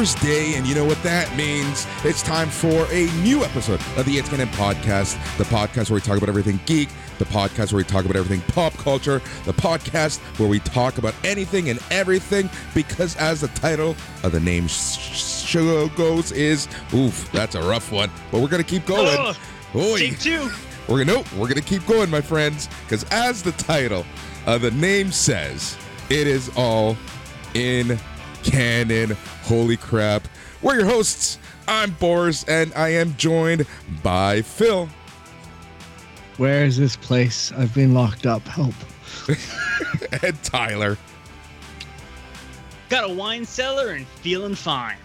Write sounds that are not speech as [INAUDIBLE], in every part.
Thursday, and you know what that means. It's time for a new episode of the It's Canon podcast, the podcast where we talk about everything geek, the podcast where we talk about everything pop culture, the podcast where we talk about anything and everything, because as the title of the name sh- show goes is, oof, that's a rough one, but we're gonna keep going. Oy. Take two. We're gonna nope, we're gonna keep going, my friends, because as the title of the name says, it is all in canon. Holy crap! We're your hosts. I'm Boris, and I am joined by Phil Where is this place? I've been locked up. Help. [LAUGHS] and Tyler. Got a wine cellar and feeling fine.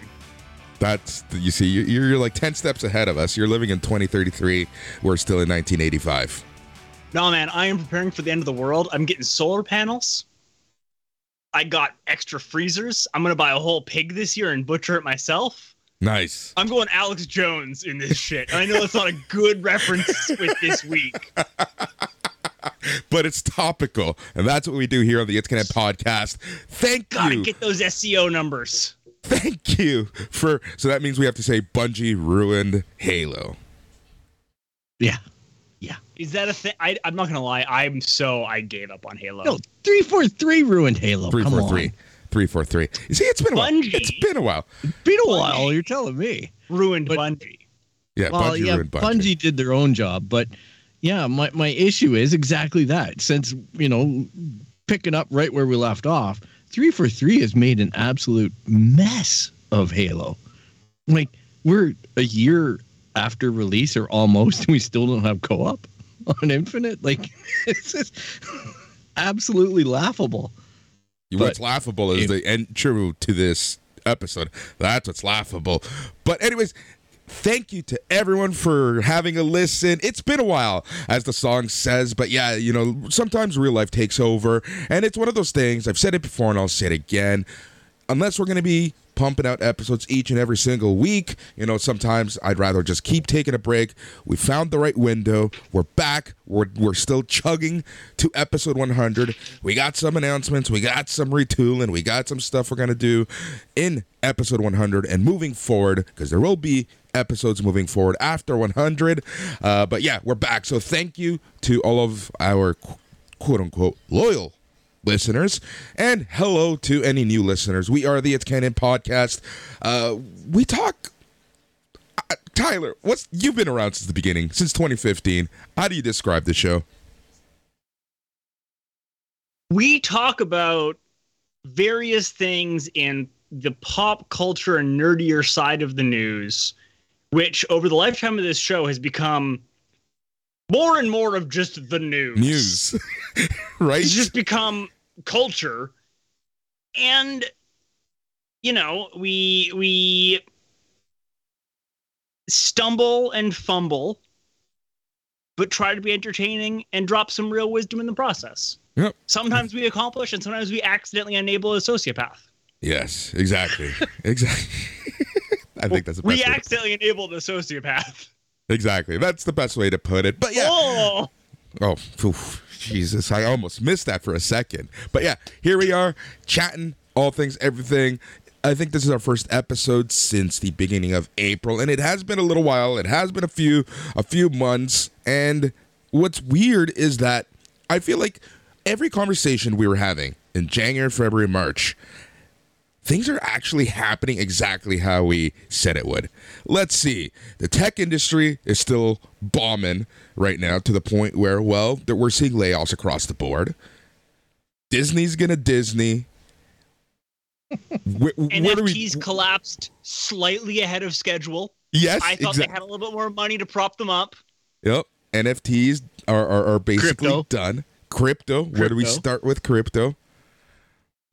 That's you see, you- you're like ten steps ahead of us. You're living in 2033. We're still in 1985. No, man, I am preparing for the end of the world. I'm getting solar panels. I got extra freezers. I'm gonna buy a whole pig this year and butcher it myself. Nice. I'm going Alex Jones in this shit. I know it's not a good reference with this week. [LAUGHS] But it's topical, and that's what we do here on the It's Canon podcast. Thank Gotta you. get those SEO numbers. Thank you for. So that means we have to say Bungie ruined Halo. Yeah. Is that a thing? I, I'm not gonna lie. I'm so I gave up on Halo. No, 343 ruined Halo. Three Come four on. three. Three four three. You see, it's been a while. Bungie. It's been a while. Been a while, you're telling me. Ruined But- Bungie. Yeah, Well, Bungie yeah, ruined Bungie. Bungie did their own job, but yeah, my, my issue is exactly that. Since, you know, picking up right where we left off, 343 has made an absolute mess of Halo. Like, we're a year after release or almost, [LAUGHS] and we still don't have co op [LAUGHS] on Infinite. Like, [LAUGHS] it's just absolutely laughable. What's but- laughable is the intro to this episode. That's what's laughable. But anyways, thank you to everyone for having a listen. It's been a while, as the song says, but yeah, you know, sometimes real life takes over, and it's one of those things. I've said it before, and I'll say it again. Unless we're going to be pumping out episodes each and every single week, you know, sometimes I'd rather just keep taking a break. We found the right window. We're back. We're, we're still chugging to episode 100. We got some announcements. We got some retooling. We got some stuff we're going to do in episode 100 and moving forward because there will be episodes moving forward after 100. Uh, but yeah, we're back. So thank you to all of our quote unquote loyal listeners. And hello to any new listeners. We are the it's canon podcast. Uh we talk uh, tyler what's you've been around since the beginning since 2015 how do you describe the show? We talk about various things in the pop culture and nerdier side of the news, which over the lifetime of this show has become more and more of just the news. news. [LAUGHS] Right? It's just become culture. And you know, we we stumble and fumble, but try to be entertaining and drop some real wisdom in the process. Yep. Sometimes we accomplish and sometimes we accidentally enable a sociopath. yes exactly [LAUGHS] exactly [LAUGHS] i think that's the best We way accidentally enabled a sociopath. exactly that's the best way to put it but yeah Oh, Oh, oof, Jesus. I almost missed that for a second. But yeah, here we are chatting all things, everything. I think this is our first episode since the beginning of April, and it has been a little while. It has been a few a few months. And what's weird is that I feel like every conversation we were having in January, February, March, things are actually happening exactly how we said it would. Let's see. The tech industry is still bombing right now to the point where, well, that we're seeing layoffs across the board. Disney's gonna Disney. [LAUGHS] where, where do we? NFTs collapsed slightly ahead of schedule. Yes, I thought they had a little bit more money to prop them up. Yep. NFTs are are, are basically Crypto. done. Crypto. Where do we start with crypto?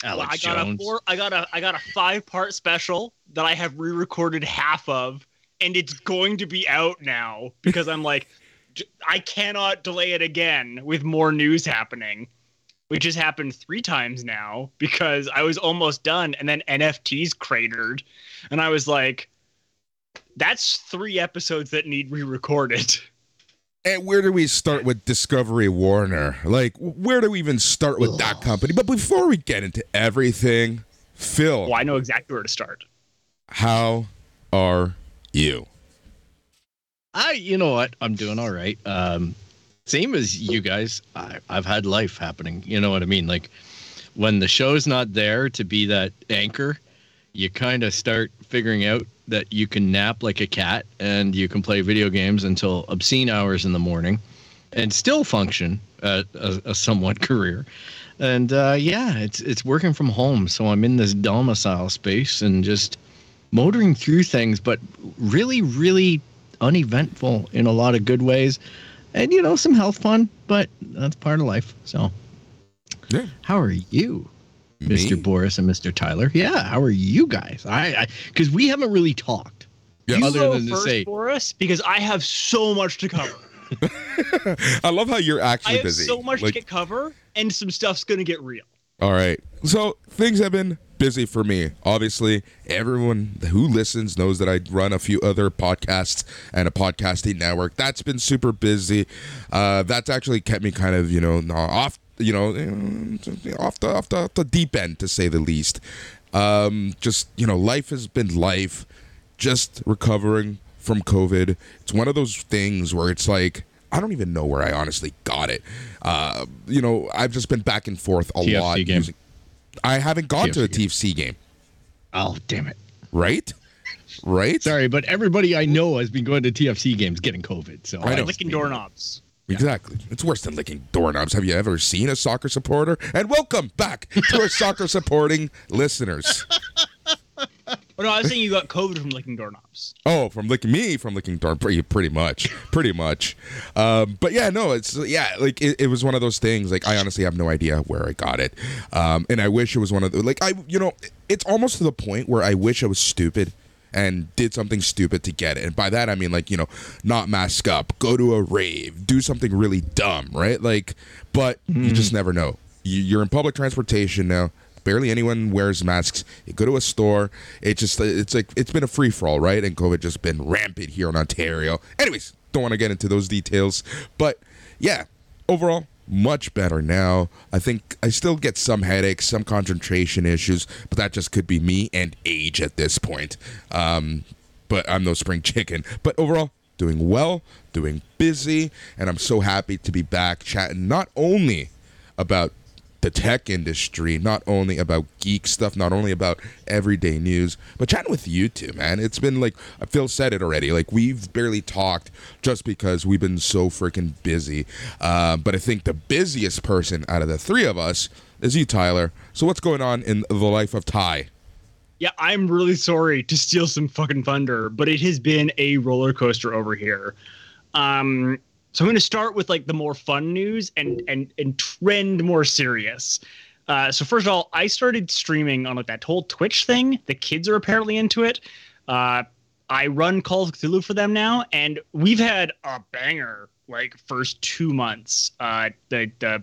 Well, I got Jones. a four. I got a. I got a five part special that I have re-recorded half of, and it's going to be out now because I'm like, [LAUGHS] I cannot delay it again with more news happening, which has happened three times now because I was almost done, and then NFTs cratered, and I was like, that's three episodes that need re-recorded. [LAUGHS] And where do we start with Discovery Warner? Like, where do we even start with that company? But before we get into everything, Phil, Well, I know exactly where to start. how are you? I, you know what? I'm doing all right. Um, same as you guys. I, I've had life happening. You know what I mean? Like when the show's not there to be that anchor, you kind of start figuring out that you can nap like a cat and you can play video games until obscene hours in the morning and still function at a, a somewhat [LAUGHS] career. And uh, yeah, it's it's working from home, so I'm in this domicile space and just motoring through things, but really, really uneventful in a lot of good ways, and you know some health fun, but that's part of life. So, Yeah. how are you, Me? Mr. Boris and Mr. Tyler? Yeah, how are you guys? I because we haven't really talked. Yeah. You Other go than to first, say- Boris, because I have so much to cover. [LAUGHS] I love how you're actually busy. I have busy. so much Like, to get cover, and some stuff's gonna get real. All right. So things have been busy for me. Obviously, everyone who listens knows that I run a few other podcasts and a podcasting network. That's been super busy. Uh, that's actually kept me kind of, you know, off, you know, eh, off the off the, off the deep end to say the least. Um, just you know, life has been life. Just recovering from COVID. It's one of those things where it's like. I don't even know where I honestly got it. Uh, you know, I've just been back and forth a TFC lot. game. using- I haven't gone to a TFC game. TFC game, Oh, damn it! right? Right? Sorry, but everybody I know has been going to TFC games getting COVID. So I know. Licking doorknobs. Exactly. It's worse than licking doorknobs. Have you ever seen a soccer supporter? And welcome back to our soccer supporting listeners. [LAUGHS] Oh no, I was saying you got COVID from licking doorknobs. Oh, from licking me, from licking door, pretty, pretty much, pretty much. Um, but yeah, no, it's yeah, like it, it was one of those things. Like I honestly have no idea where I got it, um, and I wish it was one of the like I, you know, it's almost to the point where I wish I was stupid and did something stupid to get it. And by that I mean like you know, not mask up, go to a rave, do something really dumb, right? Like, but you mm. just never know. You, you're in public transportation now barely anyone wears masks. You go to a store, it just it's like it's been a free for all, right? And COVID just been rampant here in Ontario. Anyways, don't want to get into those details, but yeah, overall much better now. I think I still get some headaches, some concentration issues, but that just could be me and age at this point. Um, but I'm no spring [LAUGHS] chicken. But overall, doing well, doing busy, and I'm so happy to be back chatting not only about the tech industry, not only about geek stuff, not only about everyday news, but chatting with you two, man. It's been like Phil said it already. Like we've barely talked just because we've been so freaking busy. Uh, but I think the busiest person out of the three of us is you, Tyler. So what's going on in the life of Ty? Yeah, I'm really sorry to steal some fucking thunder, but it has been a roller coaster over here. Um, so I'm going to start with like the more fun news and and and trend more serious. Uh, so first of all, I started streaming on like that whole Twitch thing. The kids are apparently into it. Uh, I run Call of Cthulhu for them now, and we've had a banger like first two months. Uh, the the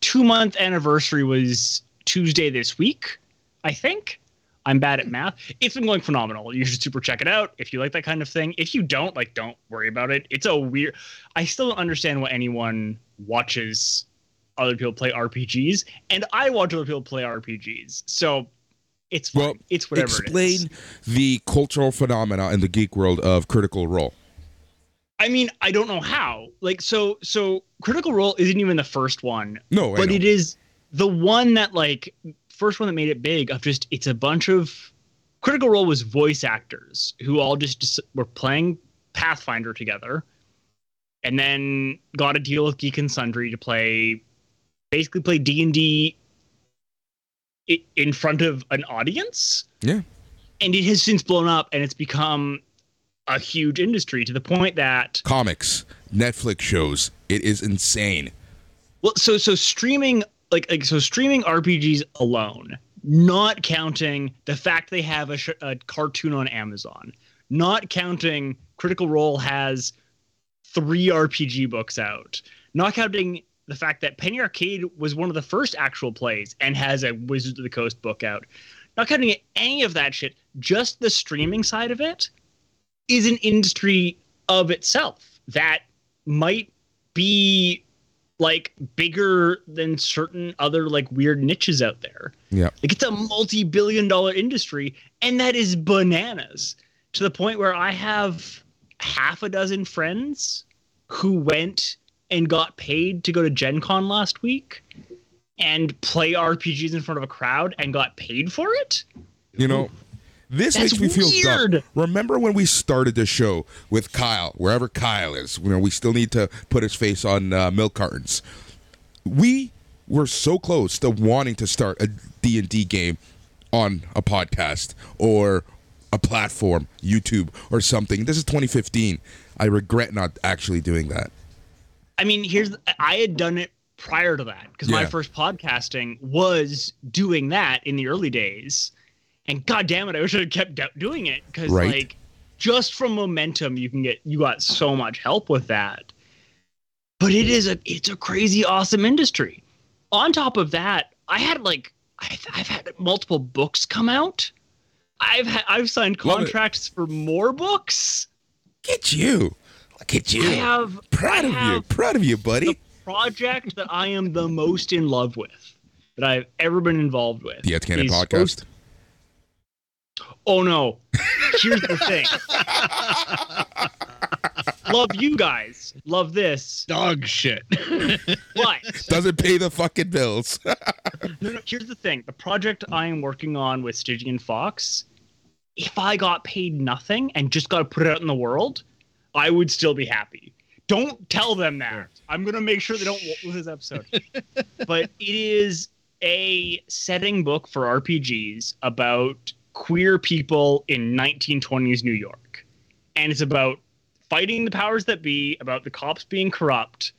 two month anniversary was Tuesday this week, I think. I'm bad at math. It's been going phenomenal. You should super check it out if you like that kind of thing. If you don't, like, don't worry about it. It's a weird. I still don't understand why anyone watches other people play RPGs, and I watch other people play RPGs. So it's fine. Well, it's whatever Explain is. the cultural phenomena in the geek world of Critical Role. I mean, I don't know how. Like, so so Critical Role isn't even the first one. No, but it is the one that like first one that made it big of just it's a bunch of critical role was voice actors who all just, just were playing pathfinder together and then got a deal with geek and sundry to play basically play D and D in front of an audience. Yeah. And it has since blown up, and it's become a huge industry to the point that Comics, Netflix shows, it is insane. well, so so streaming like like so streaming RPGs alone, not counting the fact they have a, sh- a cartoon on Amazon, not counting Critical Role has three RPG books out, not counting the fact that Penny Arcade was one of the first actual plays and has a Wizards of the Coast book out. Not counting any of that shit, just the streaming side of it is an industry of itself that might be like bigger than certain other like weird niches out there. Yeah. Like it's a multi-billion dollar industry and that is bananas to the point where I have half a dozen friends who went and got paid to go to Gen Con last week and play RPGs in front of a crowd and got paid for it. You know, this That's makes me feel dumb. weird. Remember when we started the show with Kyle, wherever Kyle is? You know, we still need to put his face on uh, milk cartons. We were so close to wanting to start a D and D game on a podcast or a platform, YouTube or something. This is 2015. I regret not actually doing that. I mean, here's I had done it prior to that because my first podcasting was doing that in the early days. And god damn it, I wish I had kept doing it because Right. like just from momentum you can get you got so much help with that. But it is a it's a crazy awesome industry. On top of that, I had like I've, I've had multiple books come out. I've had I've signed contracts for more books. Get you. Look at you. I have Proud I of you. Proud of you, buddy. the project that I am the most in love with that I've ever been involved with. The It's Canon podcast. Oh no. Here's the thing. love you guys. Love this. Dog shit. But Doesn't pay the fucking bills. [LAUGHS] no, no, here's the thing. The project I am working on with Stygian Fox, if I got paid nothing and just got to put it out in the world, I would still be happy. Don't tell them that. I'm gonna make sure they don't listen this episode. but it is a setting book for RPGs about queer people in 1920s New York, and it's about fighting the powers that be, about the cops being corrupt.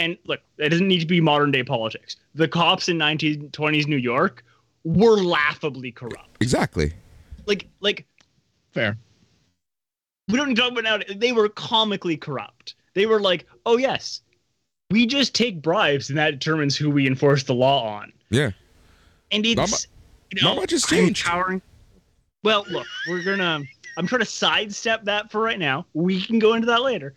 And look, that doesn't need to be modern day politics. The cops in 1920s New York were laughably corrupt. exactly. Like, like Fair. we don't need to talk about now. They were comically corrupt. They were like, oh yes, we just take bribes, and that determines who we enforce the law on. Yeah. And it's Not mu- you know, not much has I'm changed. empowering- Well, look, we're gonna. I'm trying to sidestep that for right now. We can go into that later.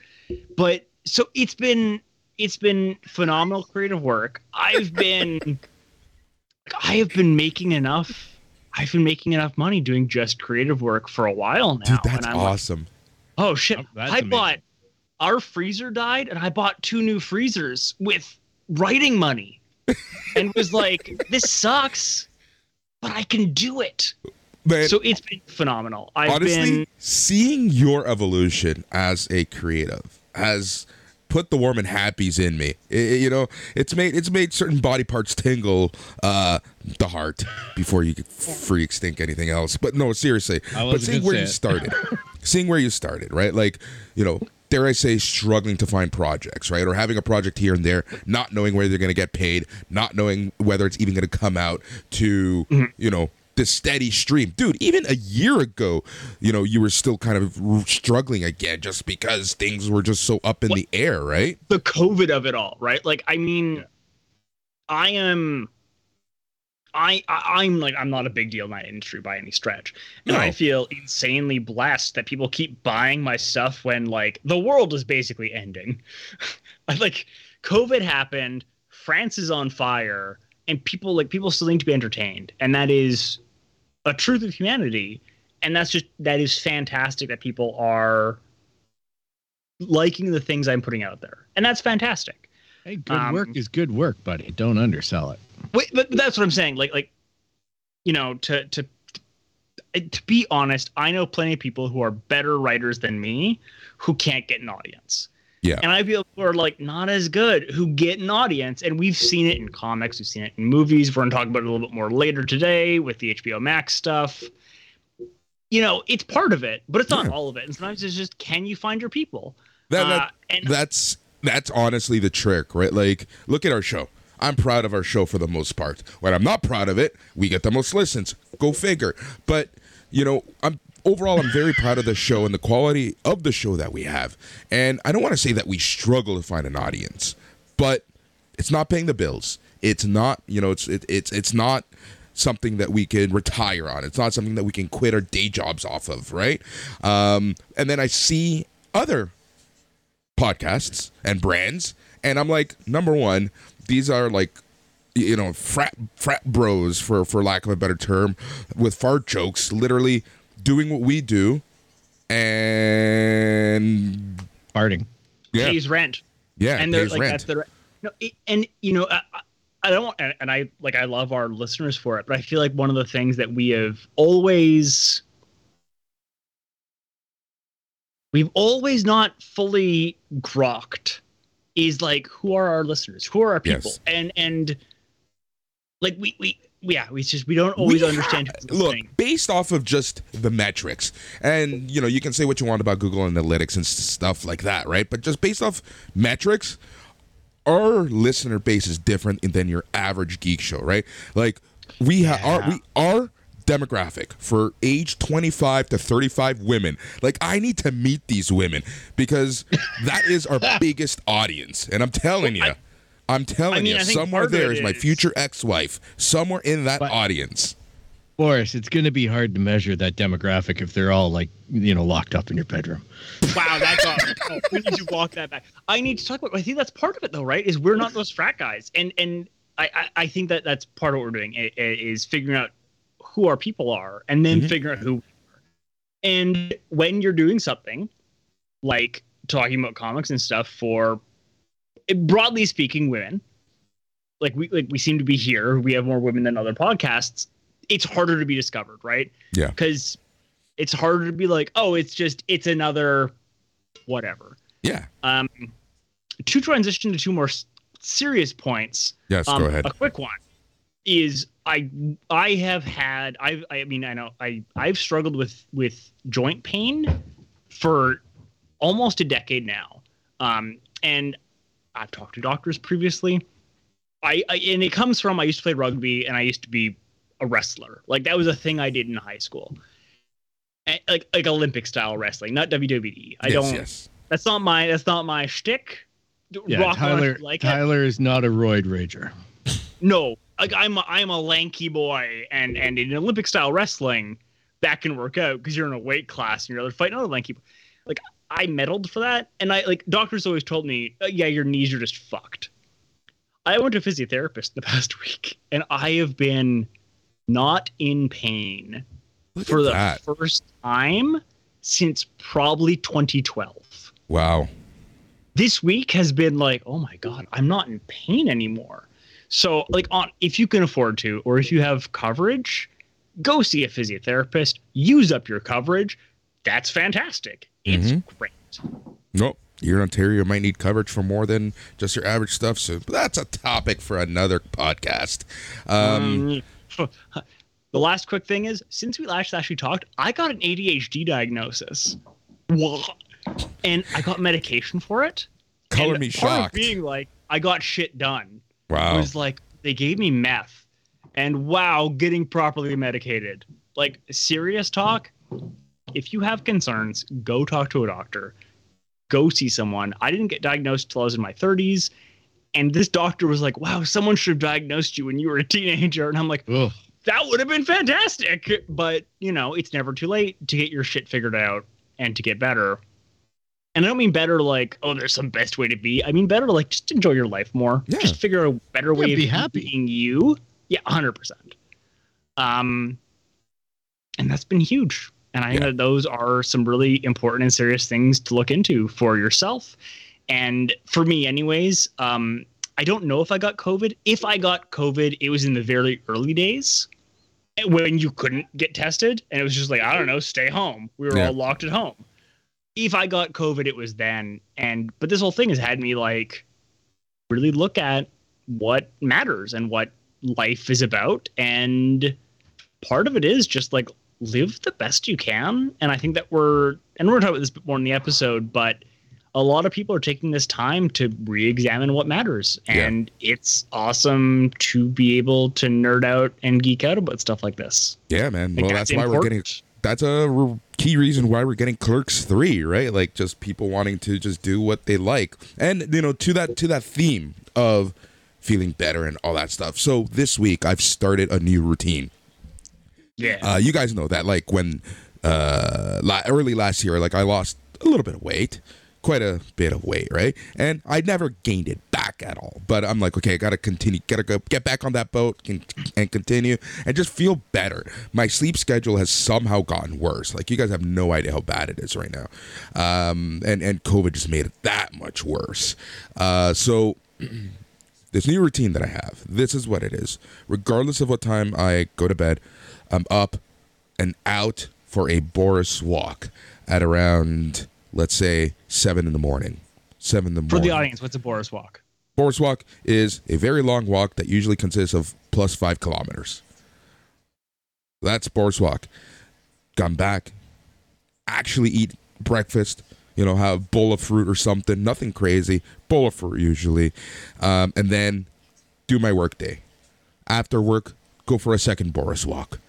But so it's been it's been phenomenal creative work. I've been [LAUGHS] I have been making enough. I've been making enough money doing just creative work for a while now. Dude, that's and I'm like, awesome. Oh shit! Oh, that's I amazing. bought our freezer died, and I bought two new freezers with writing money, [LAUGHS] and was like, "This sucks, but I can do it." Man, So it's been phenomenal. I've honestly, been seeing your evolution as a creative has put the warm and happies in me. I- I- you know, it's made it's made certain body parts tingle, uh, the heart before you could freaks think anything else. But no, seriously. But seeing where you it. started, [LAUGHS] seeing where you started, right? Like, you know. Dare I say, struggling to find projects, right? Or having a project here and there, not knowing where they're going to get paid, not knowing whether it's even going to come out to, Mm-hmm. you know, the steady stream. Dude, even a year ago, you know, you were still kind of struggling again just because things were just so up in the air, right? the COVID of it all, right? Like, I mean, I am, I, I I'm like I'm not a big deal in my industry by any stretch, and No. I feel insanely blessed that people keep buying my stuff when like the world is basically ending. [LAUGHS] Like COVID happened, France is on fire, and people like people still need to be entertained, and that is a truth of humanity, and that's just that is fantastic that people are liking the things I'm putting out there, and that's fantastic. Hey, good Um, work is good work, buddy. Don't undersell it. Wait, but that's what I'm saying. Like, like, you know, to to to be honest, I know plenty of people who are better writers than me who can't get an audience. Yeah. And I feel people are like not as good who get an audience. And we've seen it in comics, we've seen it in movies. We're gonna talk about it a little bit more later today with the HBO Max stuff. You know, it's part of it, but it's not Yeah. all of it. And sometimes it's just can you find your people? That, Uh, and that's that's honestly the trick, right? Like, look at our show. I'm proud of our show for the most part. When I'm not proud of it, we get the most listens. Go figure. But you know, I'm overall I'm very proud of the show and the quality of the show that we have. And I don't want to say that we struggle to find an audience, but it's not paying the bills. It's not, you know, it's it, it's it's not something that we can retire on. It's not something that we can quit our day jobs off of, right? Um, and then I see other podcasts and brands and i'm like number one these are like you know frat frat bros for for lack of a better term with fart jokes literally doing what we do and Farting. yeah pays rent. yeah and they're like rent. that's the no it, and you know I, I- I don't and, and I like I love our listeners for it, but I feel like one of the things that we have always we've always not fully grokked is like who are our listeners? Who are our people? Yes. And and like we we yeah, we just we don't always We understand ha- who's look based off of just the metrics and you know you can say what you want about google analytics and stuff like that right? But just based off metrics our listener base is different than your average geek show right? Like we have our we our demographic for age 25 to 35 women like i need to meet these women because that is our [LAUGHS] biggest audience and i'm telling you i'm telling I mean, you somewhere there is, of there it is my future ex-wife somewhere in that But- audience Boris, it's going to be hard to measure that demographic if they're all like, you know, locked up in your bedroom. Wow, that's awesome. Oh, we need to walk that back. I need to talk about. I think that's part of it, though, right? Is we're not those frat guys, and and I I, I think that that's part of what we're doing i- i- is figuring out who our people are, and then Mhm. figuring out who. are. And when you're doing something like talking about comics and stuff for, broadly speaking, women, like we like we seem to be here, we have more women than other podcasts. It's harder to be discovered, right? Yeah. because it's harder to be like, oh, it's just it's another whatever. yeah Um, to transition to two more s- serious points. yes Um, go ahead A quick one is I I have had I I mean I know I I've struggled with with joint pain for almost a decade now. Um, and I've talked to doctors previously. I, I and it comes from I used to play rugby and I used to be a wrestler. Like that was a thing I did in high school. And, like like Olympic style wrestling, not WWE. I yes, don't. yes That's not my. That's not my shtick. Yeah, Rock Tyler. like. Tyler is not a roid rager. No, like I'm a, I'm a lanky boy, and and in Olympic style wrestling, that can work out because you're in a weight class and you're fighting other lanky. Like I medaled for that, and I like doctors always told me, uh, yeah, your knees are just fucked. I went to a physiotherapist the [LAUGHS] past week, and I have been not in pain Look for the that. first time since probably 2012 wow this week has been like, oh my god, I'm not in pain anymore. So like on if you can afford to or if you have coverage, go see a physiotherapist, use up your coverage. That's fantastic. It's great. Nope. You're in Ontario might need coverage for more than just your average stuff. So, that's a topic for another podcast. Um, Um, [LAUGHS] the last quick thing is since we last actually talked, I got an ADHD diagnosis. And I got medication for it. color And me shocked. Being like, I got shit done. wow. It was like they gave me meth and wow getting properly medicated like serious talk if you have concerns go talk to a doctor. Go see someone. I didn't get diagnosed till i was in my 30s and this doctor was like wow someone should have diagnosed you when you were a teenager. And i'm like Ugh. that would have been fantastic. But you know it's never too late to get your shit figured out and to get better. And i don't mean better like oh there's some best way to be. I mean better like just enjoy your life more. Yeah. just figure out a better way Yeah, of be happy. being you. Yeah 100% um and that's been huge and i think Yeah. that those are some really important and serious things to look into for yourself and for me anyways um i don't know if i got covid if i got covid it was in the very early days when you couldn't get tested and it was just like i don't know stay home we were Yeah. all locked at home if I got COVID, it was then. And but this whole thing has had me like really look at what matters and what life is about. And part of it is just like live the best you can. And I think that we're and we're gonna talk about this bit more in the episode, but a lot of people are taking this time to re-examine what matters and it's awesome to be able to nerd out and geek out about stuff like this Yeah, man. Like, well, that's, why we're getting. That's a key reason why we're getting Clerks three, right? Like just people wanting to just do what they like, and you know, to that to that theme of feeling better and all that stuff. So this week I've started a new routine. Yeah Uh, you guys know that, like when uh, la- early last year, like I lost a little bit of weight, quite a bit of weight, right? And I never gained it back at all. But I'm like, okay, I gotta continue, gotta go get back on that boat can, and continue and just feel better. My sleep schedule has somehow gotten worse. Like you guys have no idea how bad it is right now, um, and and COVID just made it that much worse. Uh, so. [CLEARS THROAT] This new routine that I have, this is what it is. Regardless of what time I go to bed, I'm up and out for a Boris walk at around, let's say, seven in the morning. Seven in the morning. for the audience what's a boris walk Boris walk is a very long walk that usually consists of plus five kilometers. That's Boris walk. Come back, actually eat breakfast. You know, have a bowl of fruit or something. Nothing crazy. Bowl of fruit usually, um, and then do my work day. After work, go for a second Boris walk.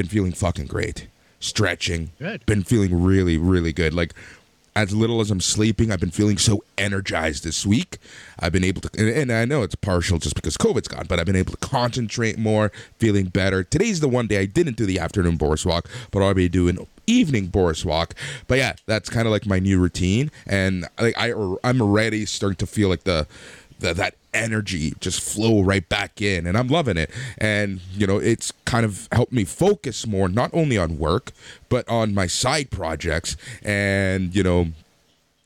Been feeling fucking great. Stretching. Good. Been feeling really, really good. Like as little as I'm sleeping, I've been feeling so energized this week. I've been able to, and, and I know it's partial just because COVID's gone, but I've been able to concentrate more, feeling better. Today's the one day I didn't do the afternoon Boris walk, but I'll be doing evening Boris walk. But yeah, that's kind of like my new routine, and like I, I'm already starting to feel like the, the that energy just flow right back in and i'm loving it and you know it's kind of helped me focus more not only on work but on my side projects and you know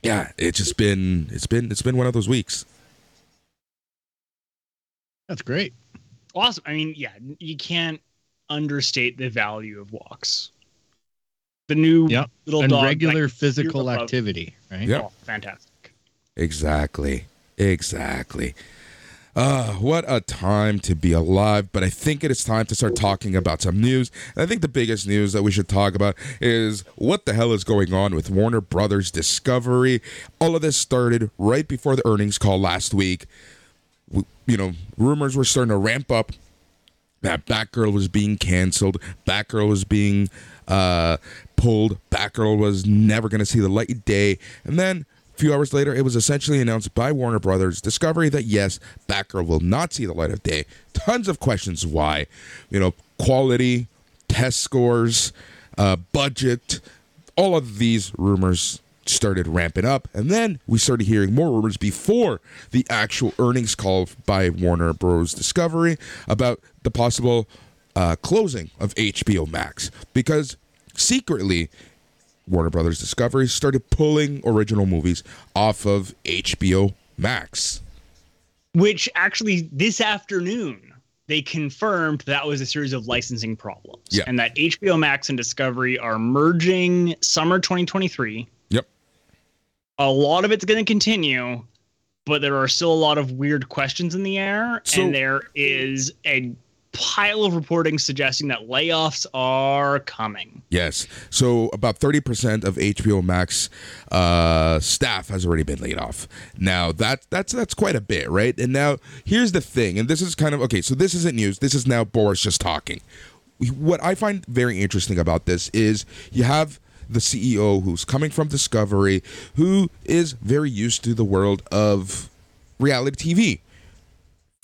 yeah it's just been it's been it's been one of those weeks That's great. awesome i mean yeah you can't understate the value of walks the new Yep. little and dog regular like, physical activity, right? Yeah. oh, fantastic exactly exactly uh, what a time to be alive. But I think it is time to start talking about some news. And I think the biggest news that we should talk about is what the hell is going on with Warner Brothers Discovery. All of this started right before the earnings call last week. W- You know, rumors were starting to ramp up that Batgirl was being canceled, Batgirl was being uh, pulled, Batgirl was never going to see the light of day, and then a few hours later, it was essentially announced by Warner Brothers Discovery that yes, Batgirl will not see the light of day. Tons of questions why, you know, quality, test scores, uh, budget, all of these rumors started ramping up. And then we started hearing more rumors before the actual earnings call by warner bros. Discovery about the possible uh, closing of hbo max. Because secretly warner brothers discovery started pulling original movies off of hbo max which actually this afternoon they confirmed that was a series of licensing problems Yeah. and that HBO Max and Discovery are merging summer 2023. yep A lot of it's going to continue, but there are still a lot of weird questions in the air So- and there is a pile of reporting suggesting that layoffs are coming. Yes. So about 30% of HBO Max uh, staff has already been laid off. Now that that's that's quite a bit, right? And now here's the thing, and this is kind of okay. So this isn't news. This is now Boris just talking. What I find very interesting about this is you have the CEO who's coming from Discovery, who is very used to the world of reality TV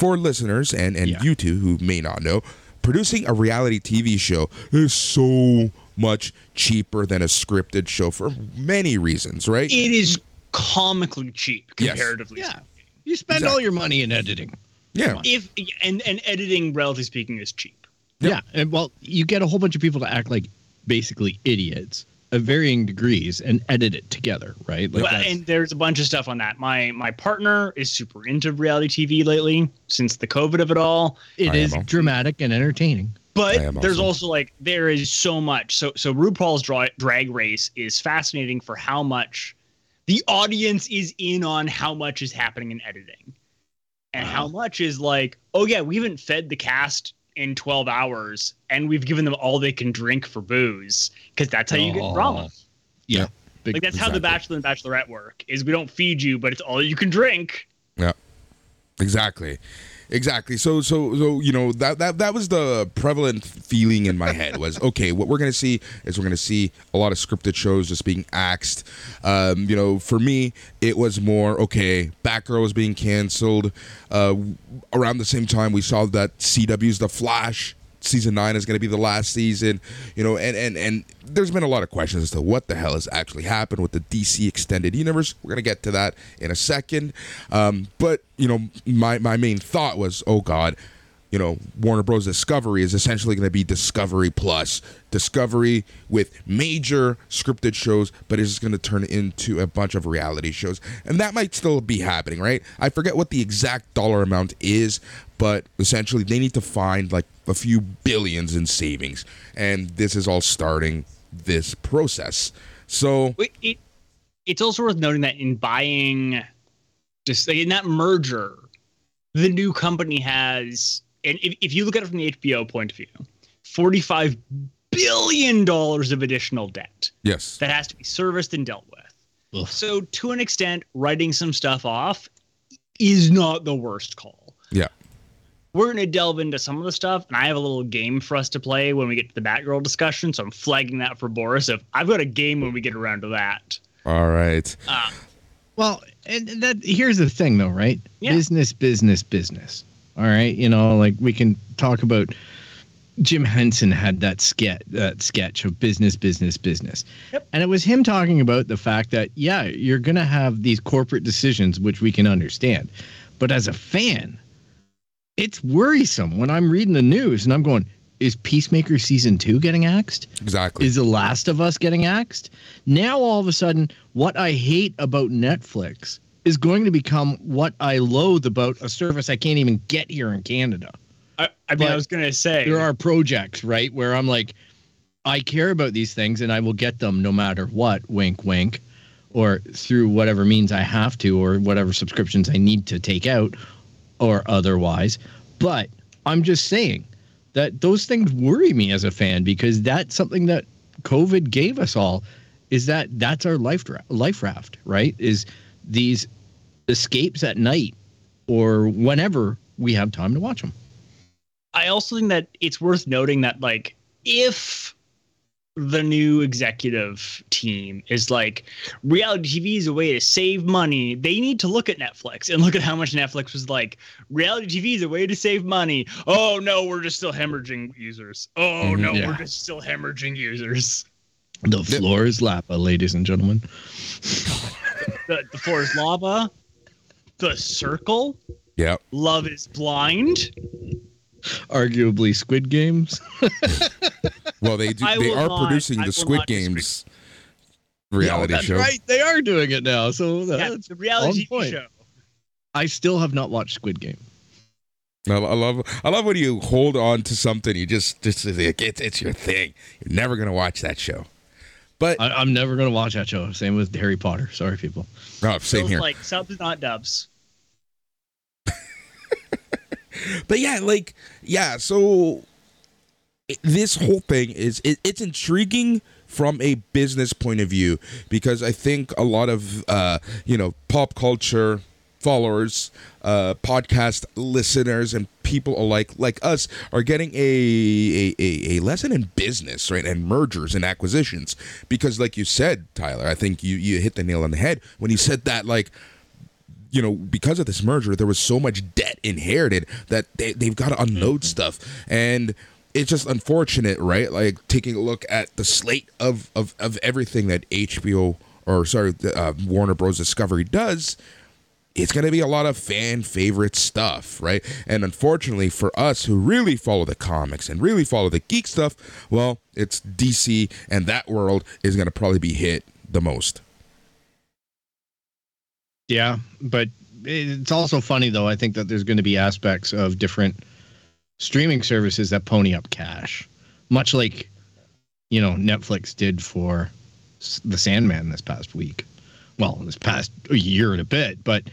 for listeners and and Yeah. you two who may not know, producing a reality TV show is so much cheaper than a scripted show for many reasons, right? It is comically cheap Yes. comparatively. Yeah. You spend all your money in editing. yeah, If and and editing relatively speaking is cheap. Yeah. And well, you get a whole bunch of people to act like basically idiots of varying degrees and edit it together, right? Like Well, and there's a bunch of stuff on that. My my partner is super into reality TV lately since the COVID of it all. it I is am. dramatic and entertaining. but there's also. also like there is so much. So so RuPaul's dra- Drag Race is fascinating for how much the audience is in on how much is happening in editing, and uh-huh. how much is like, oh yeah, we haven't fed the cast in 12 hours, and we've given them all they can drink for booze because that's how you get Oh. drama. Yeah. Big, Like that's how the Bachelor and Bachelorette work. Is we don't feed you, but it's all you can drink. Yeah. Exactly. Exactly. So so so you know that that that was the prevalent feeling in my head was okay. What we're gonna see is we're gonna see a lot of scripted shows just being axed. Um, you know, for me, it was more okay. Batgirl was being canceled. Uh, around the same time, we saw that CW's The Flash season nine is going to be the last season you know and and and there's been a lot of questions as to what the hell has actually happened with the dc extended universe. We're going to get to that in a second. Um, but you know my my main thought was oh god you know warner bros. Discovery is essentially going to be discovery plus. Discovery with major scripted shows but it's going to turn into a bunch of reality shows. And that might still be happening right? I forget what the exact dollar amount is but essentially they need to find like a few billions in savings and this is all starting this process so It, it, it's also worth noting that in buying, just like in that merger, the new company has, and if, if you look at it from the HBO point of view, $45 billion of additional debt yes that has to be serviced and dealt with. Ugh. So, to an extent, writing some stuff off is not the worst call. yeah We're going to delve into some of the stuff, and I have a little game for us to play when we get to the Batgirl discussion. So, I'm flagging that for Boris. If I've got a game when we get around to that. all right Uh, Well, and that here's the thing though, right? Yeah. Business, business, business. All right, you know, like we can talk about Jim Henson had that sketch that sketch of business, business, business. Yep. And it was him talking about the fact that yeah, you're going to have these corporate decisions which we can understand. But as a fan, it's worrisome when I'm reading the news and I'm going, is Peacemaker season 2 getting axed? exactly Is The Last of Us getting axed? Now all of a sudden, what I hate about Netflix is going to become what I loathe about a service I can't even get here in Canada. I, I mean, But I was going to say There are projects, right, where I'm like, I care about these things and I will get them no matter what, wink, wink, or through whatever means I have to, or whatever subscriptions I need to take out, or otherwise. But I'm just saying that those things worry me as a fan because that's something that COVID gave us all is that that's our life life raft, right? Is these escapes at night or whenever we have time to watch them. I also think that it's worth noting that like if the new executive team is like reality TV is a way to save money, they need to look at Netflix and look at how much Netflix was like reality TV is a way to save money. Oh no, we're just still hemorrhaging users. Oh mm-hmm. no, Yeah. we're just still hemorrhaging users. The floor is lava, ladies and gentlemen. The, the floor is lava. The circle. yeah Love is blind. Arguably, Squid Games. [LAUGHS] well they do they are not- producing I the squid not disagree. games reality Yeah, that's show right. They are doing it now. So Yeah, that's the reality on point. show. I still have not watched Squid Game. I, I love I love when you hold on to something you just just like, it's it's your thing. You're never gonna watch that show. But I, I'm never going to watch that show. Same with Harry Potter. Sorry, people. oh, same Feels here. like subs not dubs. But yeah, like yeah. So this whole thing is it, it's intriguing from a business point of view because I think a lot of uh, you know pop culture followers, uh, podcast listeners, and people alike like us are getting a, a a a lesson in business, right, and mergers and acquisitions. Because, like you said, Tyler, I think you you hit the nail on the head when you said that, like you know, because of this merger, there was so much debt inherited that they, they've got to unload stuff. And it's just unfortunate, right? Like taking a look at the slate of, of, of everything that HBO or sorry, uh, Warner Bros. Discovery does. It's going to be a lot of fan favorite stuff, right? And unfortunately for us who really follow the comics and really follow the geek stuff, well, it's DC and that world is going to probably be hit the most. Yeah, but it's also funny though. I think that there's going to be aspects of different streaming services that pony up cash, much like you know Netflix did for The Sandman this past week. Well, this past year and a bit, but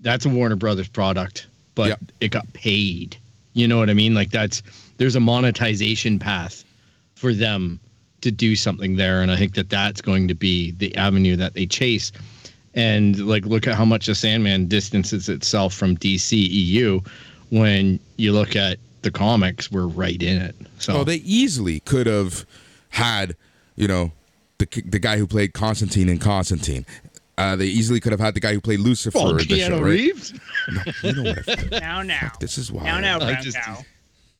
that's a Warner Brothers product, but it got paid. You know what I mean? Like that's there's a monetization path for them to do something there, and I think that that's going to be the avenue that they chase. And like, look at how much the Sandman distances itself from DCEU. When you look at the comics, we're right in it. So Oh, they easily could have had, you know, the the guy who played Constantine in Constantine. Uh, they easily could have had the guy who played Lucifer. oh, in the Keanu right? Reeves. [LAUGHS] You know what? I- [LAUGHS] Now, now. this is why. Now, now, I brown just- cow.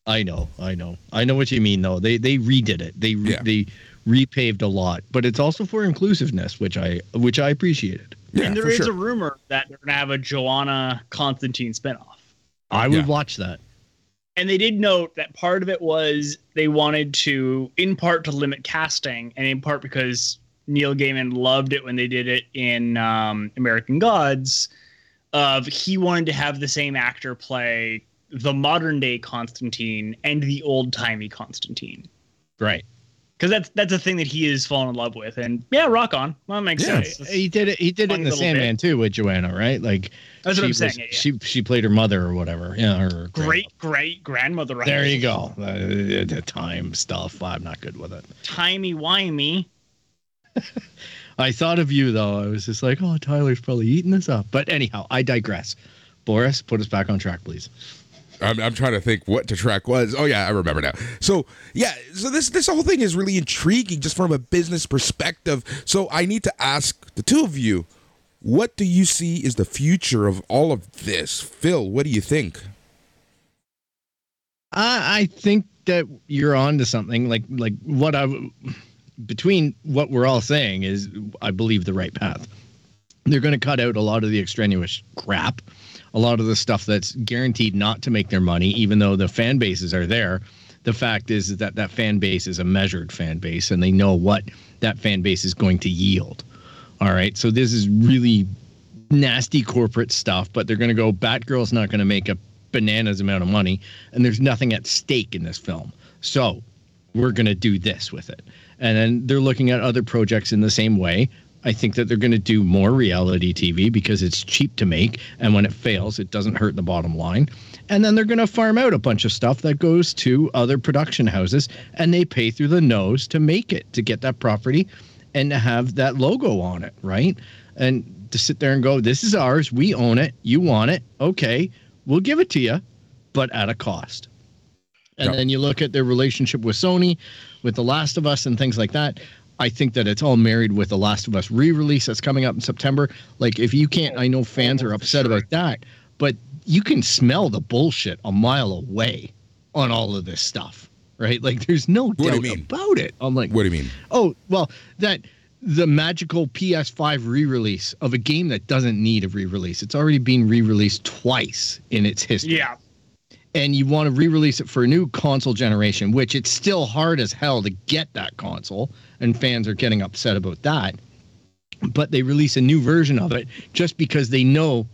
I know, I know, I know what you mean. Though they they redid it. They re- Yeah. they repaved a lot, but it's also for inclusiveness, which I which I appreciated. Yeah, and there is sure. a rumor that they're going to have a Johanna Constantine spinoff. I would Yeah. watch that. And they did note that part of it was they wanted to, in part, to limit casting, and in part because Neil Gaiman loved it when they did it in um, American Gods. Of he wanted to have the same actor play the modern day Constantine and the old timey Constantine, Right. Because that's that's a thing that he is falling in love with. And yeah, rock on. Well, that makes Yeah. sense. He did it. He did it in the little Sandman too with Johanna, right? Like That's she what I'm was- saying. Yeah, yeah. She she played her mother or whatever. Yeah, her great great grandmother. right? There you go. Uh, the time stuff. I'm not good with it. Timey wimey. [LAUGHS] I thought of you though. I was just like, oh, Tyler's probably eating this up. But anyhow, I digress. Boris, put us back on track, please. I'm, I'm trying to think what the track was. Oh yeah, I remember now. So yeah, so this this whole thing is really intriguing just from a business perspective. So I need to ask the two of you, what do you see is the future of all of this? Phil, what do you think? I, I think that you're on to something. Like like what I between what we're all saying is I believe the right path. They're going to cut out a lot of the extraneous crap, a lot of the stuff that's guaranteed not to make their money, even though the fan bases are there. The fact is that that fan base is a measured fan base, and they know what that fan base is going to yield. All right, so this is really nasty corporate stuff, but they're going to go. Batgirl's not going to make a bananas amount of money, and there's nothing at stake in this film. So we're going to do this with it. And then they're looking at other projects in the same way. I think that they're going to do more reality TV because it's cheap to make. And when it fails, it doesn't hurt the bottom line. And then they're going to farm out a bunch of stuff that goes to other production houses and they pay through the nose to make it, to get that property and to have that logo on it, right? And to sit there and go, this is ours. We own it. You want it. Okay. We'll give it to you, but at a cost. And Yep. then you look at their relationship with Sony, with The Last of Us, and things like that. I think that it's all married with The Last of Us re release that's coming up in September. Like, if you can't, I know fans are upset about that, but you can smell the bullshit a mile away on all of this stuff, right? Like, there's no do you doubt mean? about it. I'm like, What do you mean? Oh, well, that the magical PS5 re-release of a game that doesn't need a re-release. It's already been re-released twice in its history. Yeah. And you want to re-release it for a new console generation, which it's still hard as hell to get that console, and fans are getting upset about that. But they release a new version of it just because they know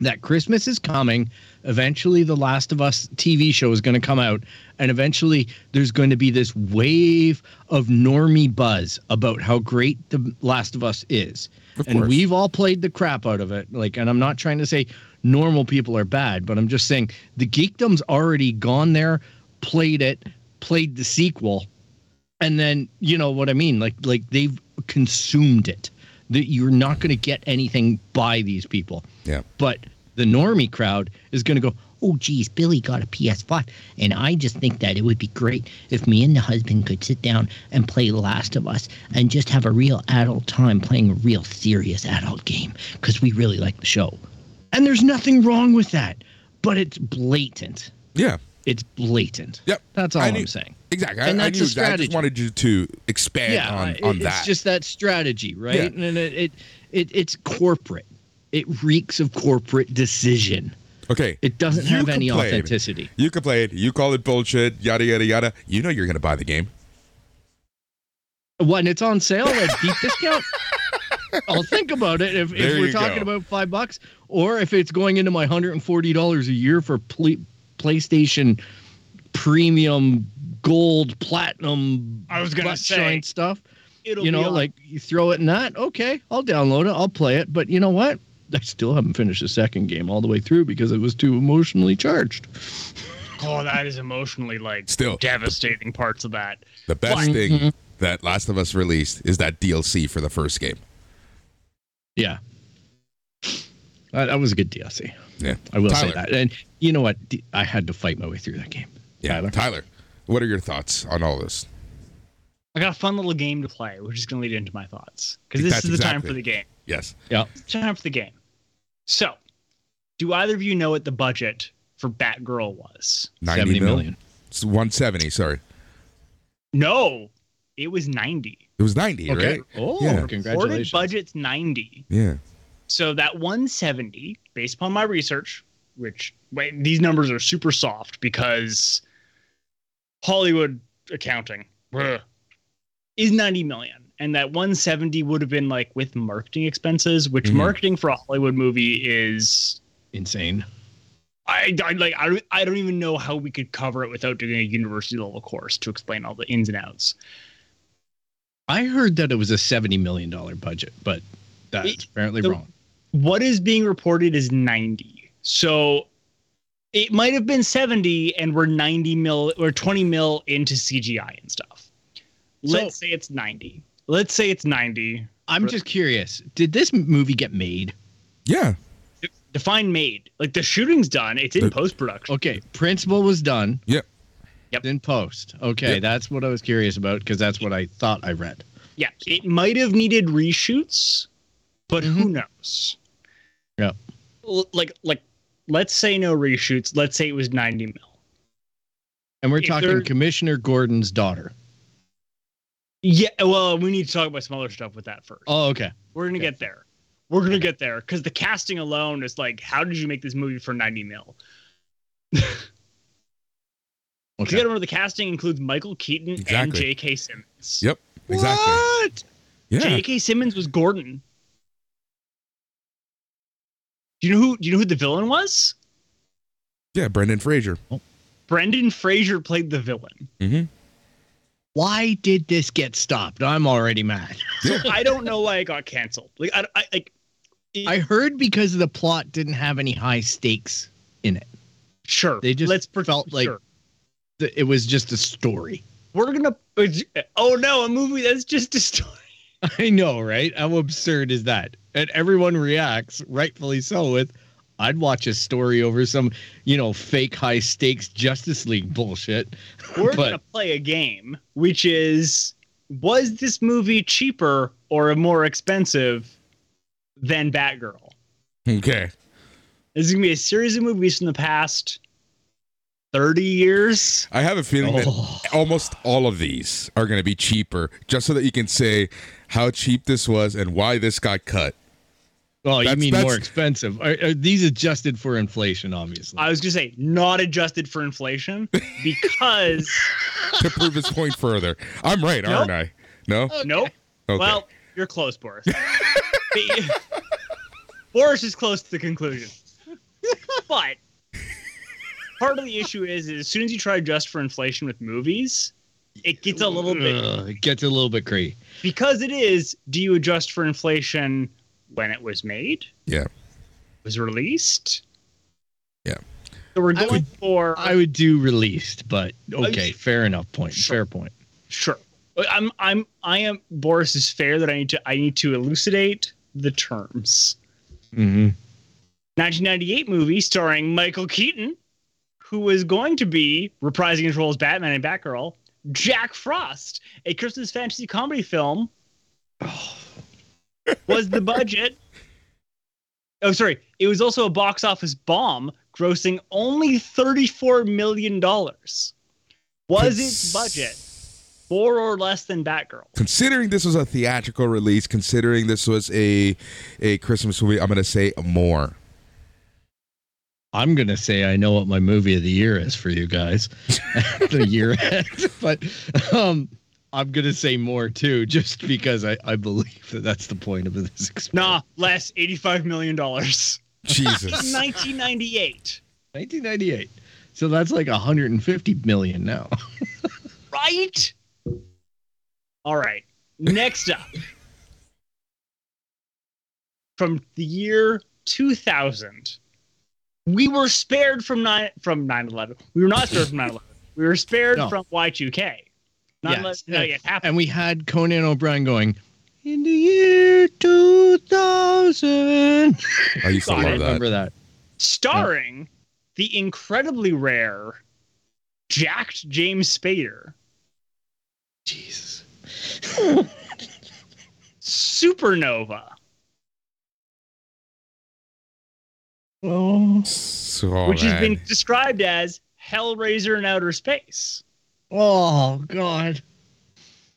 that Christmas is coming. Eventually, The Last of Us TV show is going to come out, and eventually, there's going to be this wave of normie buzz about how great The Last of Us is. Of and course. we've all played the crap out of it. Like, and I'm not trying to say normal people are bad, but I'm just saying the geekdom's already gone there, played it, played the sequel, and then you know what I mean. Like, like they've consumed it. That you're not going to get anything by these people. Yeah. But the normie crowd is going to go, oh, geez, Billy got a PS5. And I just think that it would be great if me and the husband could sit down and play Last of Us and just have a real adult time playing a real serious adult game because we really like the show. And there's nothing wrong with that, but it's blatant. Yeah. It's blatant. Yep. That's all I I'm saying. Exactly. And I, I that's knew a that. I strategy. just wanted you to expand yeah, on, it- on it's that. just that strategy, right? Yeah. And it, it it it's corporate. It reeks of corporate decision. okay. It doesn't You have any complain. authenticity. You complain. You call it bullshit. Yada yada yada. You know you're going to buy the game. When it's on sale at deep discount, [LAUGHS] I'll think about it. If, if we're talking go. about five bucks, or if it's going into my hundred and forty dollars a year for ple- PlayStation premium gold platinum I was gonna say, joint stuff It'll you know on- like you throw it in that okay i'll download it i'll play it but you know what i still haven't finished the second game all the way through because it was too emotionally charged [LAUGHS] oh, that is emotionally like Still. devastating parts of that. The best But- thing mm-hmm. that Last of Us released is that DLC for the first game. Yeah that, that was a good dlc Yeah. i will Tyler. say that and you know what I had to fight my way through that game Yeah. Tyler? Tyler, what are your thoughts on all this? I got a fun little game to play, which is going to lead into my thoughts because this That's is the time for the game. Yes. yeah time for the game. So, do either of you know what the budget for Batgirl was? 90 70 mil? million It's 170, sorry. No, it was 90. It was 90, okay right? oh Yeah. Reported budget's 90. Yeah. So that 170, based upon my research, which wait, these numbers are super soft because Hollywood accounting bruh, is 90 million. And that 170 would have been like with marketing expenses, which Mhm. marketing for a Hollywood movie is insane I, I like I don't, I don't even know how we could cover it without doing a university level course to explain all the ins and outs. I heard that it was a 70 million dollar budget but that's It- apparently the- wrong What is being reported is 90. So it might have been 70 and we're 90 mil or 20 mil into CGI and stuff. Let's say it's 90. Let's say it's 90. i'm just curious did this movie get made Yeah. Define made. Like the shooting's done. It's in post production. Okay, principal was done. Yep. Yep. In post. Okay, Yep. that's what I was curious about because that's what I thought I read. Yeah. It might have needed reshoots, but who mm-hmm. knows? Yeah. Like like let's say no reshoots. Let's say it was 90 mil. And we're If talking they're- Commissioner Gordon's daughter. Yeah, well, we need to talk about some other stuff with that first. Oh, okay. We're gonna Okay. get there. We're gonna get there because the casting alone is like, how did you make this movie for 90 mil? [LAUGHS] You gotta remember the casting includes Michael Keaton and J.K. Simmons. Yep. Exactly. What? Yeah. J.K. Simmons was Gordon. Do you know who? Do you know who the villain was? Yeah. Brendan Fraser. Brendan Fraser played the villain. Mm-hmm. Why did this get stopped? I'm already mad. So [LAUGHS] I don't know why it got canceled. Like I, I like. it- I heard because the plot didn't have any high stakes in it. sure. They just let's pre- felt like- sure. Th- It was just a story. we're gonna. Oh no, a movie that's just a story. [LAUGHS] I know, right? How absurd is that? And everyone reacts, rightfully so, with I'd watch a story over some, you know, fake high stakes Justice League bullshit. [LAUGHS] We're But- gonna play a game, which is was this movie cheaper or more expensive than Batgirl? Okay. This is gonna be a series of movies from the past thirty years. I have a feeling Oh. that almost all of these are going to be cheaper, just so that you can say how cheap this was and why this got cut. Oh, you mean more expensive? Are, are these adjusted for inflation? Obviously. I was gonna say not adjusted for inflation because [LAUGHS] to prove his point further. I'm right, aren't I? No. nope. Okay. Well, you're close, Boris. [LAUGHS] Boris is close to the conclusion. [LAUGHS] But part of the issue is, is as soon as you try to adjust for inflation with movies, it gets a little bit Ugh, it gets a little bit crazy. because it is. Do you adjust for inflation when it was made? yeah. Was released? Yeah. So we're I going would- for I would do released, but okay, you- fair enough point. Sure. Fair point. sure. I'm I'm I am Boris is fair that I need to I need to elucidate the terms. Mm-hmm. 1998 movie starring Michael Keaton, who was going to be reprising his role as Batman and Batgirl, Jack Frost, a Christmas fantasy comedy film. [SIGHS] was the budget? Oh, sorry. It was also a box office bomb, grossing only $34 million. Was its budget more or less than Batgirl? Considering this was a theatrical release, considering this was a a Christmas movie, I'm going to say more. I'm gonna say I know what my movie of the year is for you guys, [LAUGHS] [LAUGHS] the year end, but um, I'm gonna say more too, just because I, I believe that that's the point of this. Experiment. Nah, less $85 million. In Jesus. [LAUGHS] 1998. 1998. So that's like 150 million now. Right? All right. Next up. From the year 2000, we were spared from 9 from 9/11. We were not spared from 9/11. We were spared No. from Y2K. Yes. no, oh, yet and we had Conan O'Brien going, in the year 2000. I used to [LAUGHS] I love that. remember that. starring the incredibly rare jacked James Spader, Jesus. [LAUGHS] Supernova. Oh, So, which has been described as Hellraiser in outer space. oh God.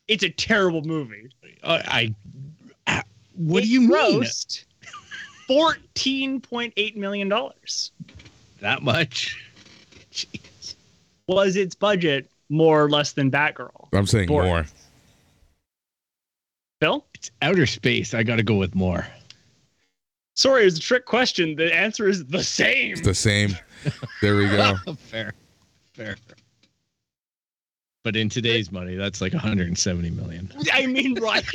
It's a terrible movie. I, I uh, what It do you mean? Fourteen point eight million dollars That much? Jeez. was its budget, more or less than Batgirl. I'm saying more. Phil, It's outer space. I got to go with more. Sorry, it was a trick question. The answer is the same. It's the same. There we go. [LAUGHS] fair, fair. But in today's money, that's like 170 million. I mean, right? [LAUGHS]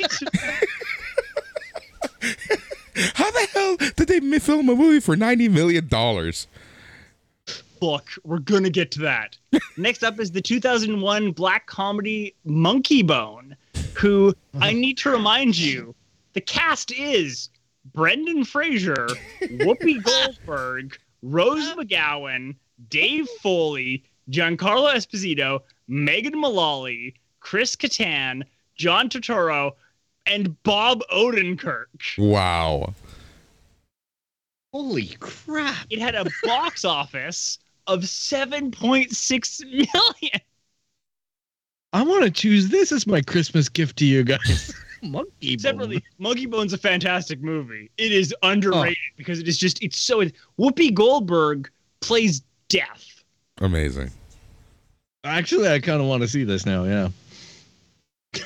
How the hell did they mi- film a movie for ninety million dollars? Look, we're gonna get to that. [LAUGHS] Next up is the 2001 black comedy Monkeybone, who I need to remind you, the cast is Brendan Fraser, Whoopi [LAUGHS] Goldberg, Rose uh-huh. McGowan, Dave Foley, Giancarlo Esposito, Megan Mullally, Chris Kattan, John Turturro, and Bob Odenkirk. Wow. Holy crap! It had a box [LAUGHS] office of 7.6 million. I want to choose this as my Christmas gift to you guys. [LAUGHS] Monkeybone. Separately, Monkeybone's a fantastic movie. It is oh. underrated because it is just it's so Whoopi Goldberg plays death. Amazing. Actually, I kind of want to see this now. Yeah. [LAUGHS]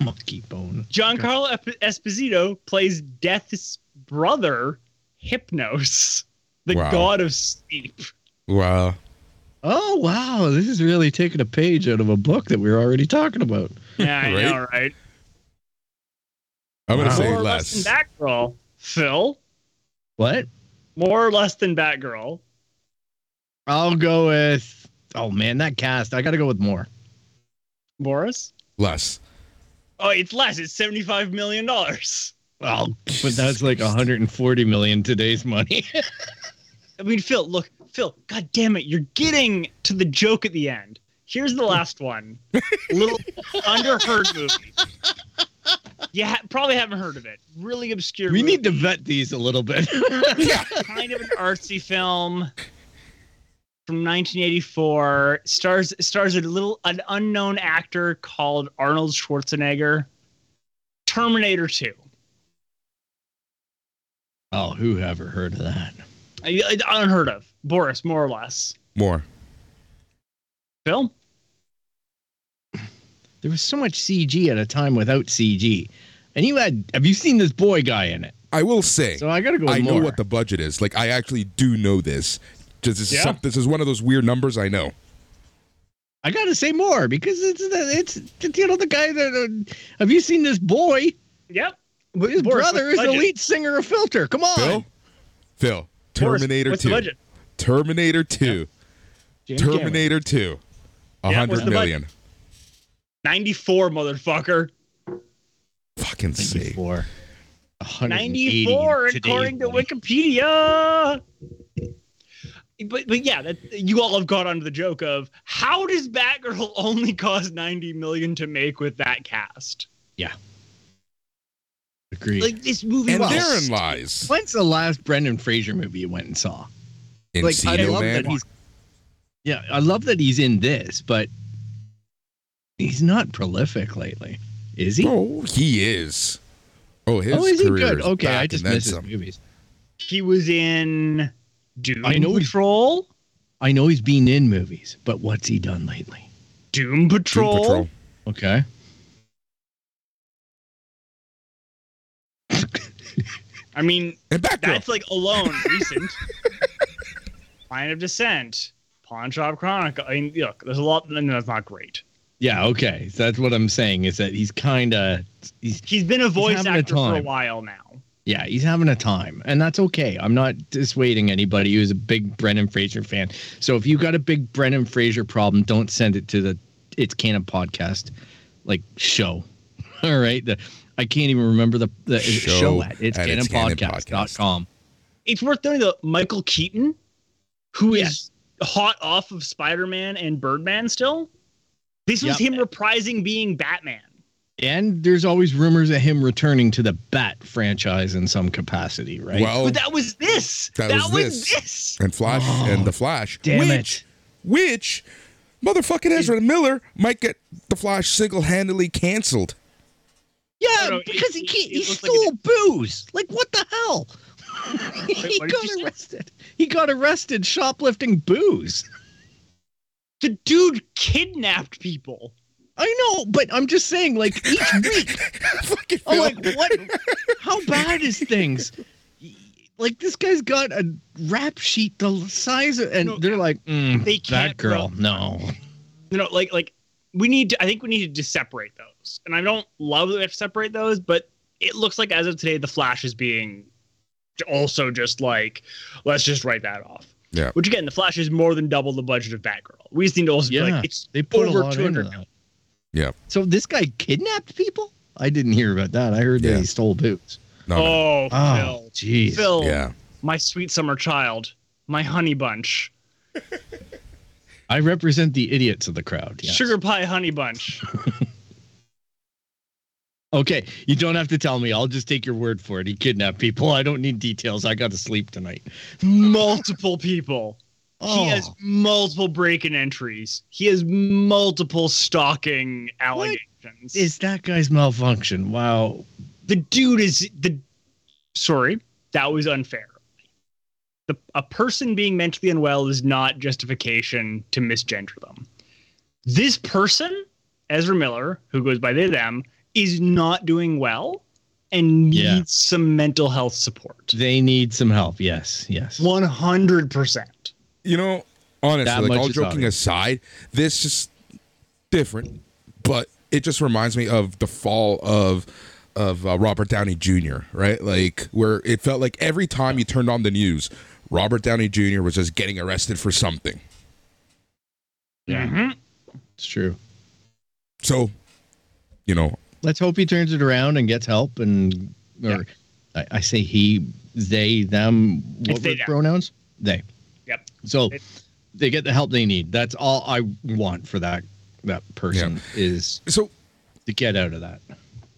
Monkeybone. Giancarlo Ep- Esposito plays Death's brother, Hypnos, the Wow. god of sleep. Wow. Oh wow, this is really taking a page out of a book that we were already talking about. Yeah, I Right? know, right? I'm gonna Wow. say More less less. than Batgirl. Phil, What? more or less than Batgirl. I'll go with. Oh man, that cast. I got to go with more. Boris. Less. Oh, it's less. It's seventy-five million dollars. Well, but that's like 140 million today's money. [LAUGHS] I mean, Phil, look, Phil, god damn it, you're getting to the joke at the end. Here's the last one. [LAUGHS] Little underheard movie. You ha- probably haven't heard of it. Really obscure. we movie. need to vet these a little bit. [LAUGHS] yeah. kind of an artsy film from 1984. Stars stars a little an unknown actor called Arnold Schwarzenegger. Terminator 2. oh, who ever heard of that? I, I- unheard of. Boris, more or less. More. Phil? There was so much CG at a time without CG, and you had. Have you seen this boy guy in it? I will say. So I got to go with I know what the budget is. Like I actually do know this. Just this, is Yeah? some, this is one of those weird numbers I know. I got to say more because it's it's, it's you know the guy that. Uh, have you seen this boy? Yep. His Boris, brother is the the lead singer of Filter. Come on, Phil. Phil. Boris, Terminator what's Two. the budget? Terminator Two. James Cameron. Terminator Two. A Yeah, hundred what's budget? million. 94, motherfucker. Fucking sake. 94. 94 according to Wikipedia. But but yeah, that, you all have got onto the joke of how does Batgirl only cost 90 million to make with that cast? Yeah. Agreed. Like this movie And was therein lies When's the last Brendan Fraser movie you went and saw? like, I love Man. that he's. Yeah, I love that he's in this, but he's not prolific lately, is he? Oh, he is. Oh, his oh, is he career good? Okay, I just and then his some. movies. he was in Doom I know he's- Patrol. I know he's been in movies, but what's he done lately? Doom Doom Patrol. Patrol. Okay. [LAUGHS] I mean, And that's like alone [LAUGHS] recent. Line of Descent. Pawn Shop Chronicle. I mean, look, there's a lot. No, that's not great. Yeah, okay. So that's what I'm saying is that he's kind of he's He's been a voice having a actor for a while now. yeah, he's having a time, and that's okay. I'm not dissuading anybody who's a big Brendan Fraser fan. So if you got a big Brendan Fraser problem, don't send it to the It's Canon podcast like show. [LAUGHS] All right, the I can't even remember the the Show show, at it's at Canon It's Canon podcast.com. It's worth noting that Michael Keaton, who is Yes. hot off of Spider Man and Birdman still, this was Yep. him reprising being Batman. And there's always rumors of him returning to the Bat franchise in some capacity, right? Well, But that was this. That That, was was, this. this. and Flash Oh, [GASPS] and the Flash, damn which, it. which motherfucking Ezra Miller might get the Flash single-handedly canceled. yeah, No, no, it- because he it- can't, it he looks like stole booze. Like what the hell? [LAUGHS] he got you say? arrested. He got arrested shoplifting booze. [LAUGHS] The dude kidnapped people. I know, but I'm just saying, like each [LAUGHS] week, [LAUGHS] Fucking I'm Phil. like, what? [LAUGHS] How bad is things? Like this guy's got a rap sheet the size of, and No, they're like, mm, they can't that girl, run. no. You know, like like we need to I think we need to separate those. And I don't love that we have to separate those, but it looks like as of today, the Flash is being also just like, let's just write that off. Yeah. Which again, the Flash is more than double the budget of Batgirl. We just need to also be Yeah, like it's They put over a lot two into hundred. that. Yeah. So this guy kidnapped people? I didn't hear about that. I heard Yeah. that he stole booze. no, no. Oh, Oh, Phil. jeez. Phil, Yeah. my sweet summer child, my honey bunch, [LAUGHS] I represent the idiots of the crowd. yes. sugar pie honey bunch. [LAUGHS] Okay, you don't have to tell me. I'll just take your word for it. He kidnapped people. I don't need details. I got to sleep tonight. multiple people. Oh, He has multiple break-in entries. He has multiple stalking allegations. is that guy's malfunction? Wow. the dude is the sorry, that was unfair. The, a person being mentally unwell is not justification to misgender them. This person, Ezra Miller, who goes by they them, is not doing well and needs Yeah. some mental health support. They need some help. Yes, yes. One hundred percent. You know, honestly, like all joking obvious. aside, this is different, but it just reminds me of the fall of of uh, Robert Downey Jr. Right, like where it felt like every time you turned on the news, Robert Downey Jr. was just getting arrested for something. Mhm. It's true. So, you know, Let's hope he turns it around and gets help. And or Yeah. I, I say he, they, them. What they, pronouns? They. Yep. So It- they get the help they need. That's all I want for that that person is so to get out of that.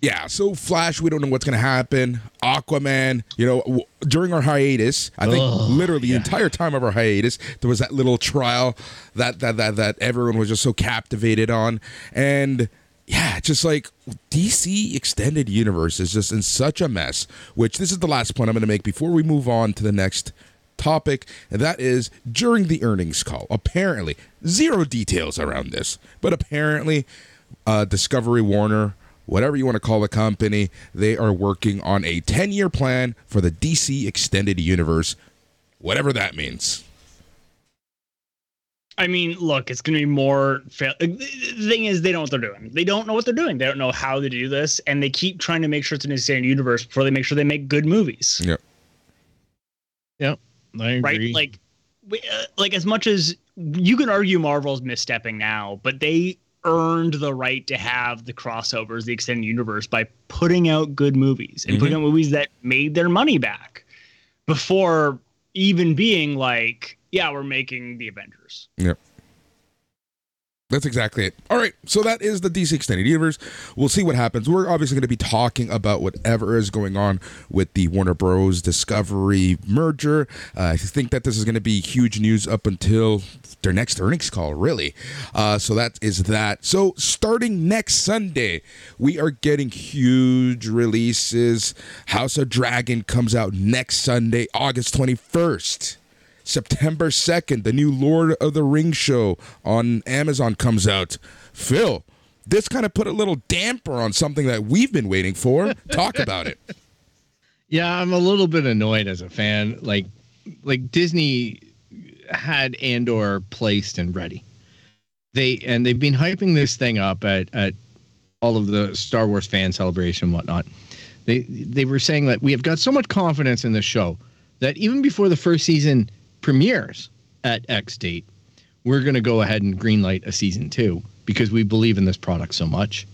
yeah, so Flash, we don't know what's going to happen. Aquaman, you know, w- during our hiatus, I think Ugh, literally the entire time of our hiatus, there was that little trial that that that that everyone was just so captivated on, and yeah, just like DC extended universe is just in such a mess. Which this is the last point I'm going to make before we move on to the next topic, and that is during the earnings call. Apparently, zero details around this, but apparently, uh, Discovery Warner, whatever you want to call the company, they are working on a 10 year plan for the DC extended universe, whatever that means. I mean, look, it's going to be more. Fail- the the thing is, they don't know what they're doing. They don't know what they're doing. They don't know how to do this, and they keep trying to make sure it's an insane universe before they make sure they make good movies. Yep. I agree. Right? Like, we, uh, like as much as you can argue Marvel's misstepping now, but they earned the right to have the crossovers, the extended universe, by putting out good movies and putting out movies that made their money back before even being like, yeah, we're making the Avengers. Yep. That's exactly it. All right, so that is the DC Extended Universe. We'll see what happens. We're obviously going to be talking about whatever is going on with the Warner Bros. Discovery merger. Uh, I think that this is going to be huge news up until their next earnings call, really. Uh, so that is that. So starting next Sunday, we are getting huge releases. House of Dragon comes out next Sunday, August 21st. September 2nd, the new Lord of the Rings show on Amazon comes out. Phil, this kind of put a little damper on something that we've been waiting for. Talk about it. [LAUGHS] Yeah, I'm a little bit annoyed as a fan. Like, like Disney had Andor placed and ready. They and they've been hyping this thing up at at all of the Star Wars fan celebration and whatnot. They they were saying that we have got so much confidence in this show that even before the first season premieres at X date, we're going to go ahead and greenlight a season two because we believe in this product so much.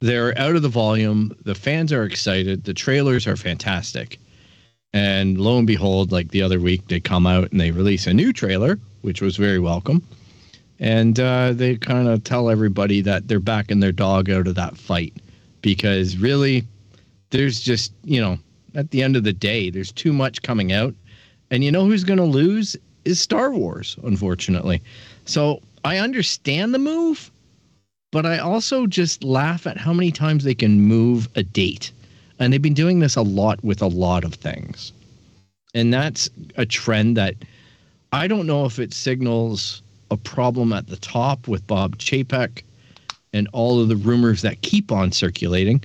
They're out of the volume. The fans are excited. The trailers are fantastic. And lo and behold, like the other week, they come out and they release a new trailer, which was very welcome. And uh, they kind of tell everybody that they're backing their dog out of that fight because really, there's just, you know, at the end of the day, there's too much coming out. And you know who's going to lose is Star Wars, unfortunately. So I understand the move, but I also just laugh at how many times they can move a date. And they've been doing this a lot with a lot of things. And that's a trend that I don't know if it signals a problem at the top with Bob Chapek and all of the rumors that keep on circulating,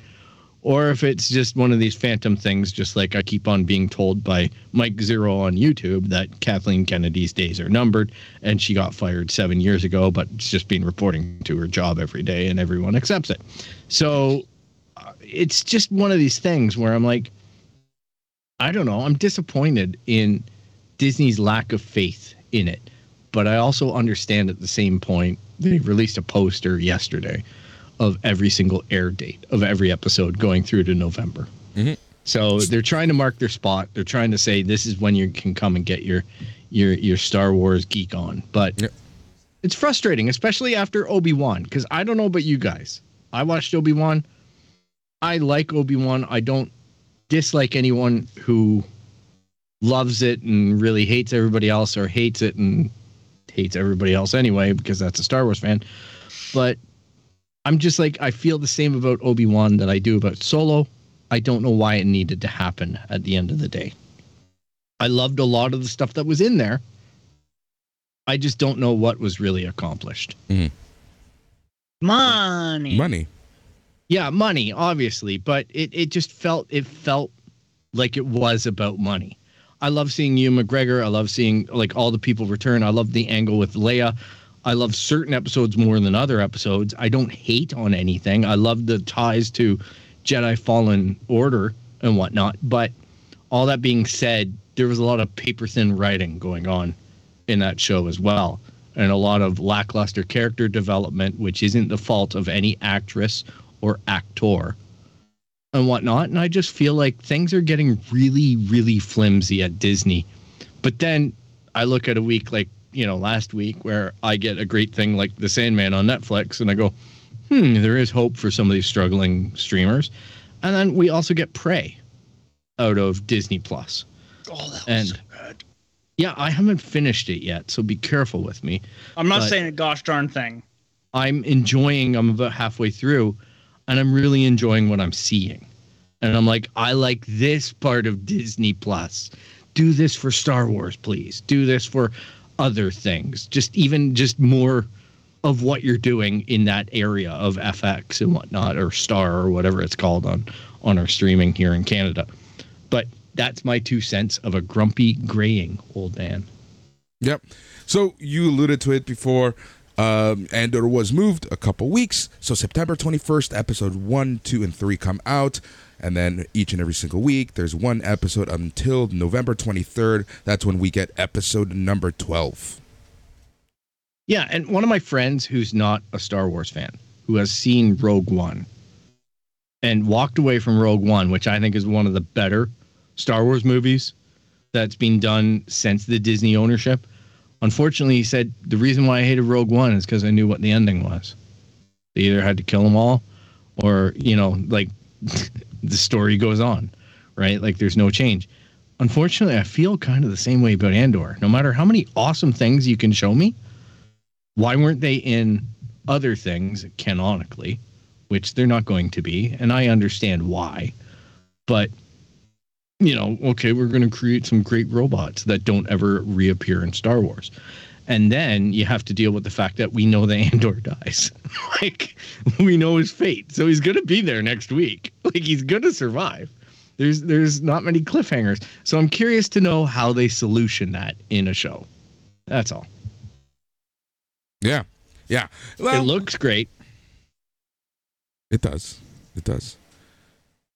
or if it's just one of these phantom things, just like I keep on being told by Mike Zeroh on YouTube that Kathleen Kennedy's days are numbered and she got fired seven years ago, but it's just been reporting to her job every day and everyone accepts it. So uh, it's just one of these things where I'm like, I don't know, I'm disappointed in Disney's lack of faith in it. But I also understand at the same point, they released a poster yesterday of every single air date of every episode going through to November. Mhm. So they're trying to mark their spot. They're trying to say this is when you can come and get your your your Star Wars geek on. But Yep. it's frustrating, especially after Obi Wan, because I don't know about you guys. I watched Obi Wan. I like Obi Wan. I don't dislike anyone who loves it and really hates everybody else, or hates it and hates everybody else anyway, because that's a Star Wars fan. But I'm just like I feel the same about Obi Wan that I do about Solo. I don't know why it needed to happen at the end of the day. I loved a lot of the stuff that was in there. I just don't know what was really accomplished. Mm-hmm. Money. Money. Yeah, money, obviously, but it, it just felt it felt like it was about money. I love seeing Ewan McGregor. I love seeing like all the people return. I love the angle with Leia. I love certain episodes more than other episodes. I don't hate on anything. I love the ties to Jedi Fallen Order and whatnot. But all that being said, there was a lot of paper thin writing going on in that show as well. And a lot of lackluster character development, which isn't the fault of any actress or actor and whatnot. And I just feel like things are getting really, really flimsy at Disney. But then I look at a week like, you know, last week where I get a great thing like The Sandman on Netflix and I go, hmm, there is hope for some of these struggling streamers. And then we also get Prey out of Disney Plus. Oh, that was And- so good. Yeah, I haven't finished it yet, so be careful with me. I'm not saying a gosh darn thing. I'm enjoying, I'm about halfway through, and I'm really enjoying what I'm seeing. And I'm like, I like this part of Disney Plus. Do this for Star Wars, please. Do this for other things. Just even just more of what you're doing in that area of FX and whatnot, or Star or whatever it's called on on our streaming here in Canada. But that's my two cents of a grumpy graying old man. Yep. So you alluded to it before. Um, Andor was moved a couple weeks. So September 21st, episode one, two, and three come out. And then each and every single week, there's one episode until November 23rd. That's when we get episode number 12. Yeah, and one of my friends who's not a Star Wars fan, who has seen Rogue One and walked away from Rogue One, which I think is one of the better Star Wars movies that's been done since the Disney ownership. Unfortunately, he said the reason why I hated Rogue One is because I knew what the ending was. They either had to kill them all, or you know, like [LAUGHS] the story goes on, right? Like there's no change. Unfortunately, I feel kind of the same way about Andor. No matter how many awesome things you can show me, why weren't they in other things canonically, which they're not going to be, and I understand why. But you know, okay, we're going to create some great robots that don't ever reappear in Star Wars. And then you have to deal with the fact that we know that Andor [LAUGHS] dies. [LAUGHS] like we know his fate. So he's going to be there next week. [LAUGHS] Like he's going to survive. There's there's not many cliffhangers. So I'm curious to know how they solution that in a show. That's all. Yeah, yeah. Well, it looks great. It does. It does.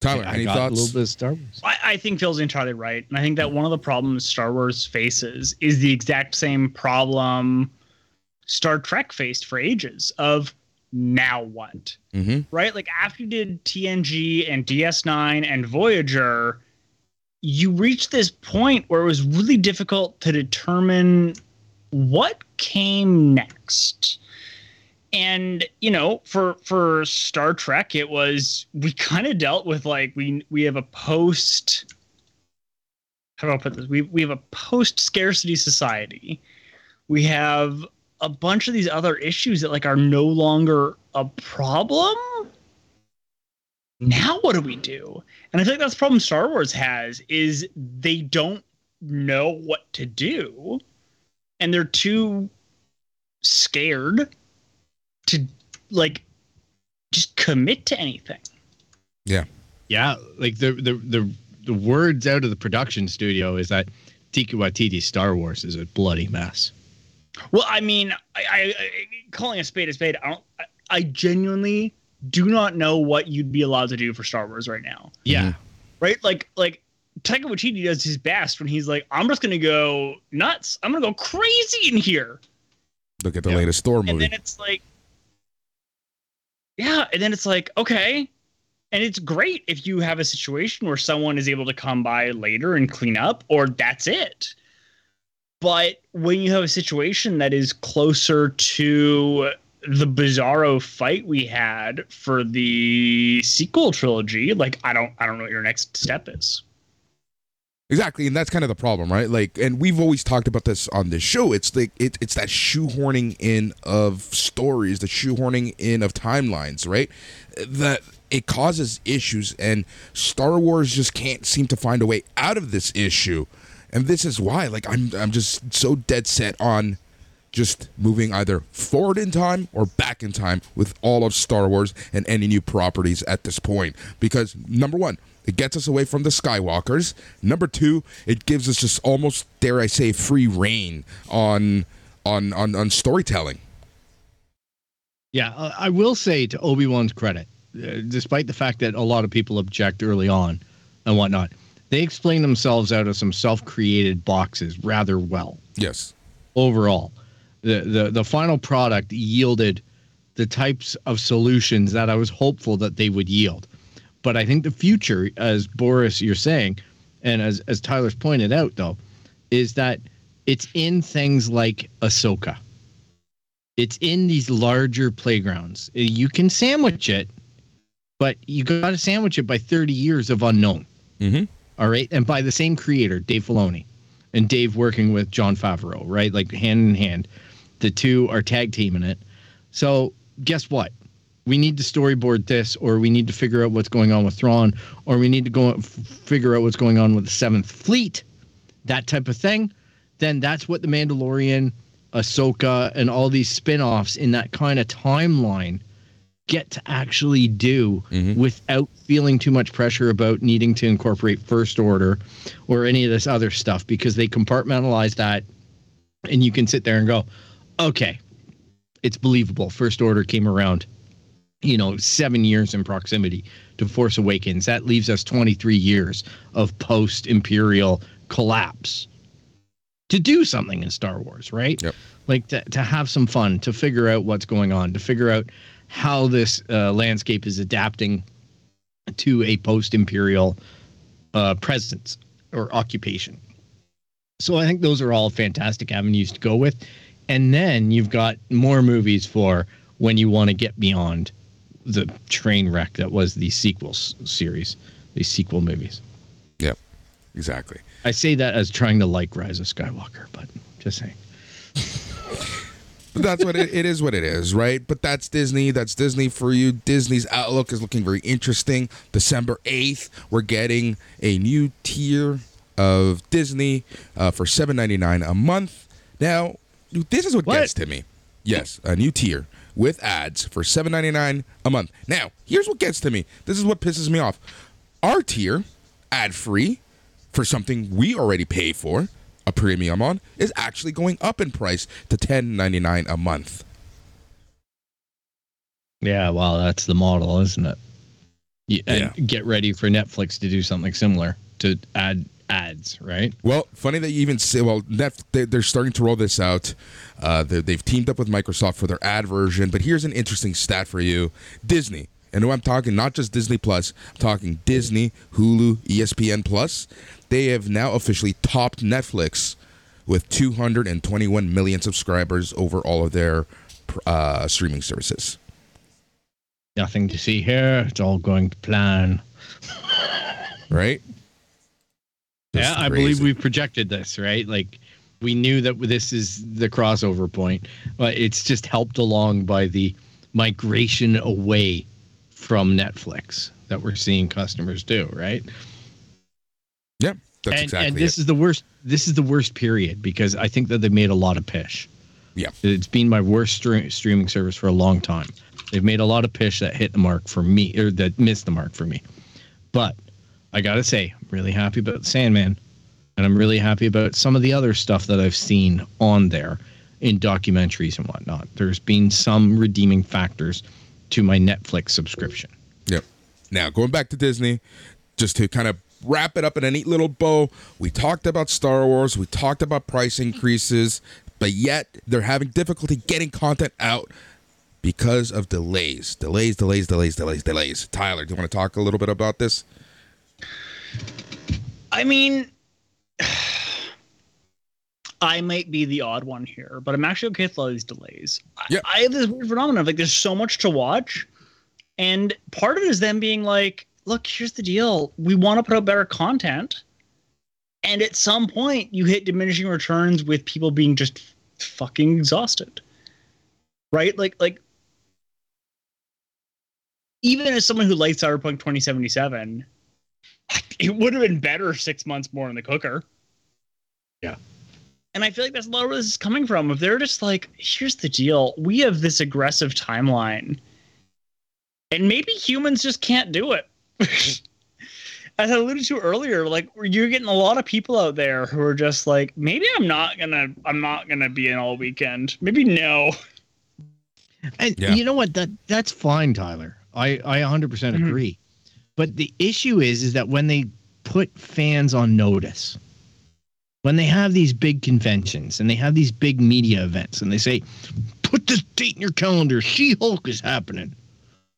Tyler, I any got thoughts? a little bit of Star Wars. I, I think Phil's entirely right. And I think that one of the problems Star Wars faces is the exact same problem Star Trek faced for ages of now what? hmm Right? Like after you did TNG and DS9 and Voyager, you reached this point where it was really difficult to determine what came next and you know for for star trek it was we kind of dealt with like we we have a post how do i put this? We we have a post scarcity society. We have a bunch of these other issues that like are no longer a problem. Now what do we do? And i think that's the problem star wars has is they don't know what to do. And they're too scared to like just commit to anything. Yeah, Yeah, like the the the the words out of the production studio is that Taika Waititi's Star Wars is a bloody mess. Well, I mean, I, I, I calling a spade a spade. I don't. I, I genuinely do not know what you'd be allowed to do for Star Wars right now. Yeah, mm-hmm. Right? Like, like Taika Waititi does his best when he's like, "I'm just gonna go nuts. I'm gonna go crazy in here," Look at the Yeah. latest Thor movie. and then it's like, yeah, and then it's like, okay. And it's great if you have a situation where someone is able to come by later and clean up, or that's it. But when you have a situation that is closer to the bizarro fight we had for the sequel trilogy, like I don't I don't know what your next step is. Exactly, and that's kind of the problem, right? Like, and we've always talked about this on this show. It's like it, it's that shoehorning in of stories, the shoehorning in of timelines, right? That it causes issues, and Star Wars just can't seem to find a way out of this issue, and this is why. Like, I'm I'm just so dead set on just moving either forward in time or back in time with all of Star Wars and any new properties at this point. Because number one, it gets us away from the Skywalkers. Number two, it gives us just almost dare I say free reign on on on, on storytelling. yeah. uh, I will say to Obi Wan's credit, uh, despite the fact that a lot of people object early on and whatnot, they explain themselves out of some self-created boxes rather well. Yes. overall. The, the the final product yielded the types of solutions that I was hopeful that they would yield. But I think the future, as Boris you're saying, and as as Tyler's pointed out though, is that it's in things like Ahsoka. It's in these larger playgrounds. You can sandwich it, but you got to sandwich it by 30 years of unknown. Mhm. All right, and by the same creator, Dave Filoni, and Dave working with Jon Favreau, right? Like hand in hand, the two are tag teaming it. So guess what? We need to storyboard this, or we need to figure out what's going on with Thrawn, or we need to go f- figure out what's going on with the Seventh Fleet, that type of thing. Then that's what the Mandalorian, Ahsoka, and all these spin-offs in that kind of timeline get to actually do Mhm. without feeling too much pressure about needing to incorporate first order or any of this other stuff because they compartmentalize that and you can sit there and go okay it's believable first order came around you know 7 years in proximity to force awakens that leaves us 23 years of post imperial collapse to do something in Star Wars, right? Yep. Like to, to have some fun, to figure out what's going on, to figure out how this uh, landscape is adapting to a post-imperial uh, presence or occupation. So I think those are all fantastic avenues to go with, and then you've got more movies for when you want to get beyond the train wreck that was the sequels series, the sequel movies. Yep. Exactly. I say that as trying to like Rise of Skywalker, but just saying. That's what it, it is. What it is, right? But that's Disney. That's Disney for you. Disney's outlook is looking very interesting. December eighth, we're getting a new tier of Disney uh, for seven ninety nine a month. Now, this is what, What? gets to me. Yes, a new tier with ads for seven ninety nine a month. Now, here's what gets to me. This is what pisses me off. Our tier, ad free, for something we already pay for, a premium on is actually going up in price to ten ninety nine a month. Yeah, well, that's the model, isn't it? Yeah, and Yeah. get ready for Netflix to do something similar to add ads, right? Well, funny that you even say. Well, they're starting to roll this out. Uh, they- they've teamed up with Microsoft for their ad version. But here's an interesting stat for you: Disney, and who I'm talking not just Disney Plus. I'm talking Disney, Hulu, ESPN Plus. They have now officially topped Netflix with 221 million subscribers over all of their uh, streaming services. Nothing to see here. It's all going to plan. Right? Yeah, Just I believe we've projected this, right? Like we knew that this is the crossover point, but it's just helped along by the migration away from Netflix that we're seeing customers do, right? Yeah, that's and, exactly and this it. is the worst this is the worst period because I think that they made a lot of pish. Yeah. It's been my worst stre- streaming service for a long time. They've made a lot of pish that hit the mark for me or that missed the mark for me. But I got to say, I'm really happy about Sandman and I'm really happy about some of the other stuff that I've seen on there in documentaries and whatnot. There's been some redeeming factors to my Netflix subscription. Yep. Now, going back to Disney, just to kind of wrap it up in a neat little bow, we talked about Star Wars, we talked about price increases, but yet they're having difficulty getting content out because of delays. Delays, delays, delays, delays, delays. Tyler, do you want to talk a little bit about this? I mean, [SIGHS] I might be the odd one here, but I'm actually okay with all these delays. I- I, have this weird phenomenon of like there's so much to watch, and part of it is them being like, "Look, here's the deal: we want to put out better content." And at some point, you hit diminishing returns with people being just fucking exhausted, right? Like, like even as someone who likes Cyberpunk 2077, [LAUGHS] it would have been better six months more in the cooker. Yeah. And I feel like that's a lot of where this is coming from. If they're just like, here's the deal, we have this aggressive timeline, and maybe humans just can't do it. [LAUGHS] As I alluded to earlier, like you're getting a lot of people out there who are just like, maybe I'm not gonna, I'm not gonna be in all weekend. Maybe no. And Yeah. you know what? That that's fine, Tyler. I I 100% Mhm. But the issue is is that when they put fans on notice, when they have these big conventions and they have these big media events and they say, "Put this date in your calendar. She-Hulk is happening."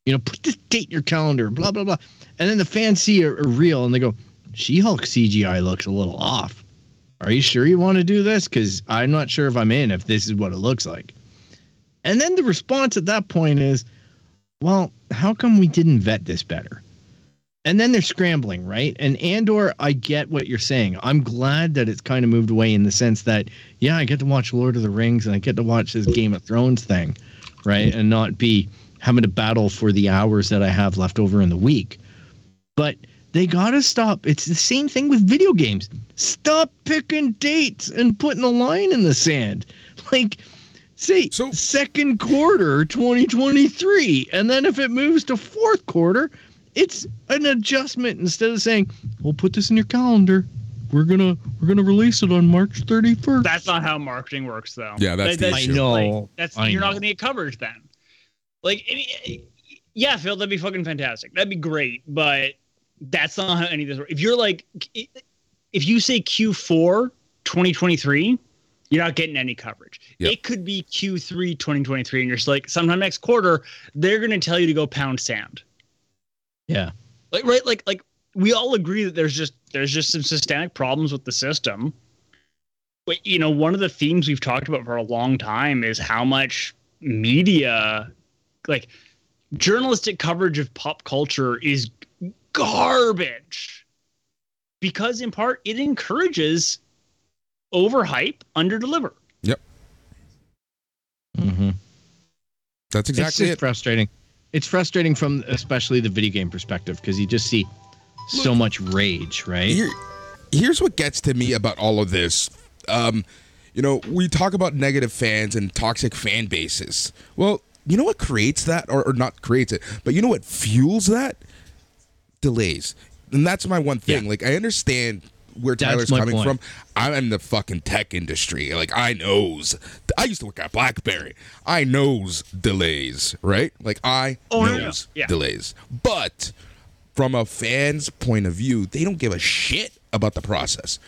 You know, put this date in your calendar. Blah blah blah. And then the fans see a, reel and they go, "She-Hulk CGI looks a little off." Are you sure you want to do this? Because I'm not sure if I'm in if this is what it looks like. And then the response at that point is, well, how come we didn't vet this better? And then they're scrambling, right? And Andor, I get what you're saying. I'm glad that it's kind of moved away in the sense that, yeah, I get to watch Lord of the Rings and I get to watch this Game of Thrones thing, right? And not be having to battle for the hours that I have left over in the week. But they got to stop. It's the same thing with video games. Stop picking dates and putting a line in the sand. [LAUGHS] Like, say So- second quarter 2023 and then if it moves to fourth quarter it's an adjustment instead of saying we'll put this in your calendar we're gonna we're gonna release it on march 31st That's not how marketing works, though. Yeah, that's That- the i issue. know Like, that's I you're not going to get coverage then. Like, I yeah, Phil, that'd be fucking fantastic. That'd be great, but that's not how any of this works. If you're like, if you say Q4 2023, you're not getting any coverage. Yep. It could be Q3 2023, and you're just like, sometime next quarter, they're going to tell you to go pound sand. Yeah Like, right? Like, like we all agree that there's just there's just some systemic problems with the system. But you know, one of the themes we've talked about for a long time is how much media, like journalistic coverage of pop culture, is garbage. Because in part, it encourages overhype, underdeliver. mm-hmm. That's it's exactly just it. frustrating it's frustrating from especially the video game perspective because you just see so much rage right Here, here's what gets to me about all of this. Um, you know, we talk about negative fans and toxic fan bases. Well, you know what creates that, or, or not creates it, but you know what fuels that? Delays. And that's my one thing. Yeah. Like, I understand where That's Tyler's coming point. from. I'm in the fucking tech industry. Like I knows. I used to work at BlackBerry. I knows delays, right? Like I Oh, no, no, knows yeah. delays. But from a fan's point of view, they don't give a shit about the process.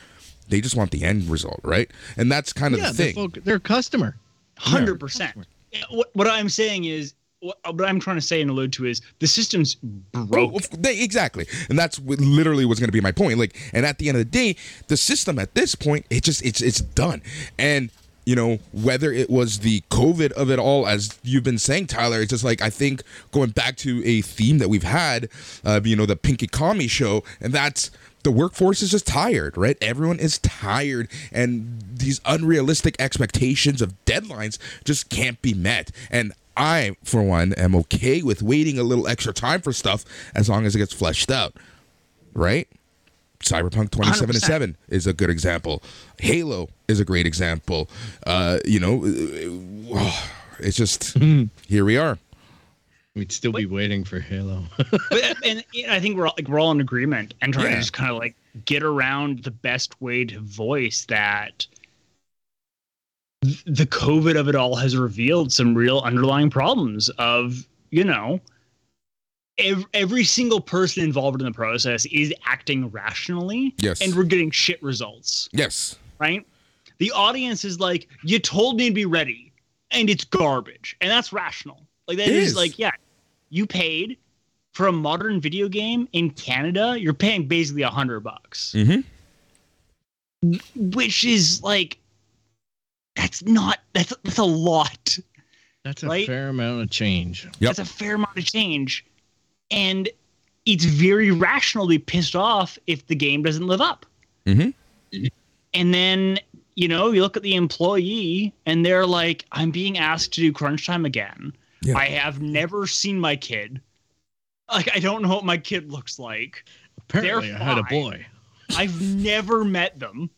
They just want the end result, right? And that's kind of Yeah, the they're, thing. folk- they're a customer. Hundred percent. What what I'm saying is what, I'm trying to say and allude to is the system's Oh, broke. of- they- exactly, and that's what literally was going to be my point. Like, and at the end of the day, the system at this point, it just it's it's done. And you know whether it was the COVID of it all, as you've been saying, Tyler, it's just like I think going back to a theme that we've had, uh, you know, the Pinky Kami show, and that's the workforce is just tired, right? Everyone is tired, and these unrealistic expectations of deadlines just can't be met. And I, for one, am okay with waiting a little extra time for stuff as long as it gets fleshed out, right? Cyberpunk 2077 is a good example. Halo is a great example. Uh, you know, uh, [SIGHS] it's just [LAUGHS] here we are. We'd still be waiting for Halo. [LAUGHS] but, and I think we're all, like we're all in agreement and trying Yeah. to just kind of like get around the best way to voice that th- the COVID of it all has revealed some real underlying problems of you know ev- every single person involved in the process is acting rationally Yes. and we're getting shit results Yes. right the audience is like you told me to be ready and it's garbage and that's rational like that is is. like yeah you paid for a modern video game in canada you're paying basically a hundred bucks Mm-hmm. which is like that's not that's that's a lot That's a Right? fair amount of change. Yep. that's a fair amount of change and it's very rational to be pissed off if the game doesn't live up Mhm. and then you know you look at the employee and they're like i'm being asked to do crunch time again Yeah. i have never seen my kid like i don't know what my kid looks like Apparently, They're I had a boy. I've never met them.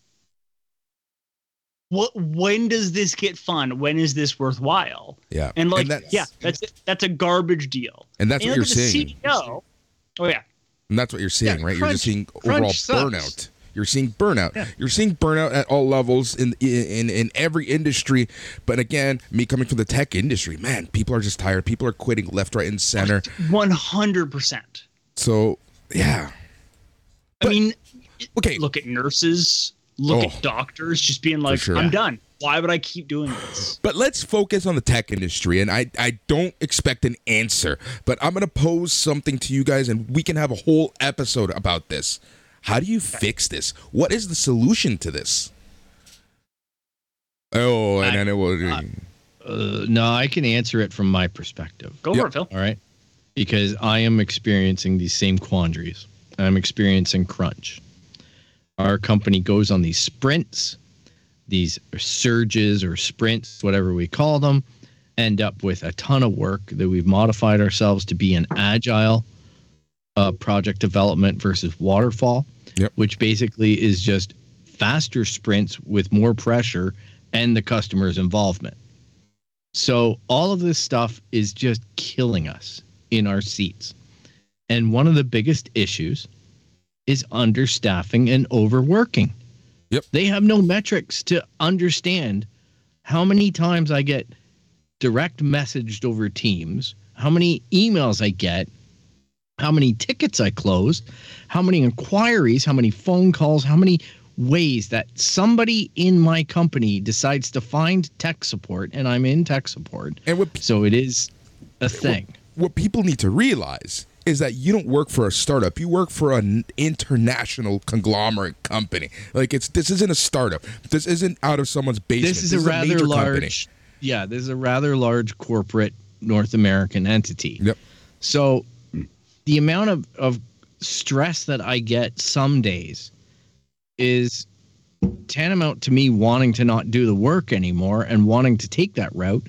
What? When does this get fun? When is this worthwhile? Yeah. And like, that's, yeah, that's that's a garbage deal. and that's And what you you're look at the seeing. CEO. Oh yeah, And that's what you're seeing, Yeah, right? you're just seeing overall burnout. You're seeing burnout. Yeah. You're seeing burnout at all levels in, in in every industry. But again, me coming from the tech industry, man, people are just tired. People are quitting left, right, and center. one hundred percent. So yeah, I mean, okay. look at nurses, look Oh. at doctors, just being like, sure. I'm done. Why would I keep doing this? But let's focus on the tech industry. And I, I don't expect an answer, but I'm going to pose something to you guys and we can have a whole episode about this. How do you fix this? What is the solution to this? Oh, and I- then it will. Uh, no, I can answer it from my perspective. Go Yep. for it, Phil. All right. Because I am experiencing these same quandaries. I'm experiencing crunch. Our company goes on these sprints, these surges or sprints, whatever we call them, end up with a ton of work that we've modified ourselves to be an agile uh, project development versus waterfall, Yep. which basically is just faster sprints with more pressure and the customer's involvement. So all of this stuff is just killing us in our seats. And one of the biggest issues is understaffing and overworking. Yep. They have no metrics to understand how many times I get direct messaged over Teams, how many emails I get, how many tickets I closed, how many inquiries, how many phone calls, how many ways that somebody in my company decides to find tech support and I'm in tech support. And what, So it is a thing. what people need to realize is that you don't work for a startup. You work for an international conglomerate company. Like it's this isn't a startup. This isn't out of someone's basement. This is a rather large company. Yeah, this is a rather large corporate North American entity. Yep. So the amount of, of stress that I get some days is tantamount to me wanting to not do the work anymore and wanting to take that route,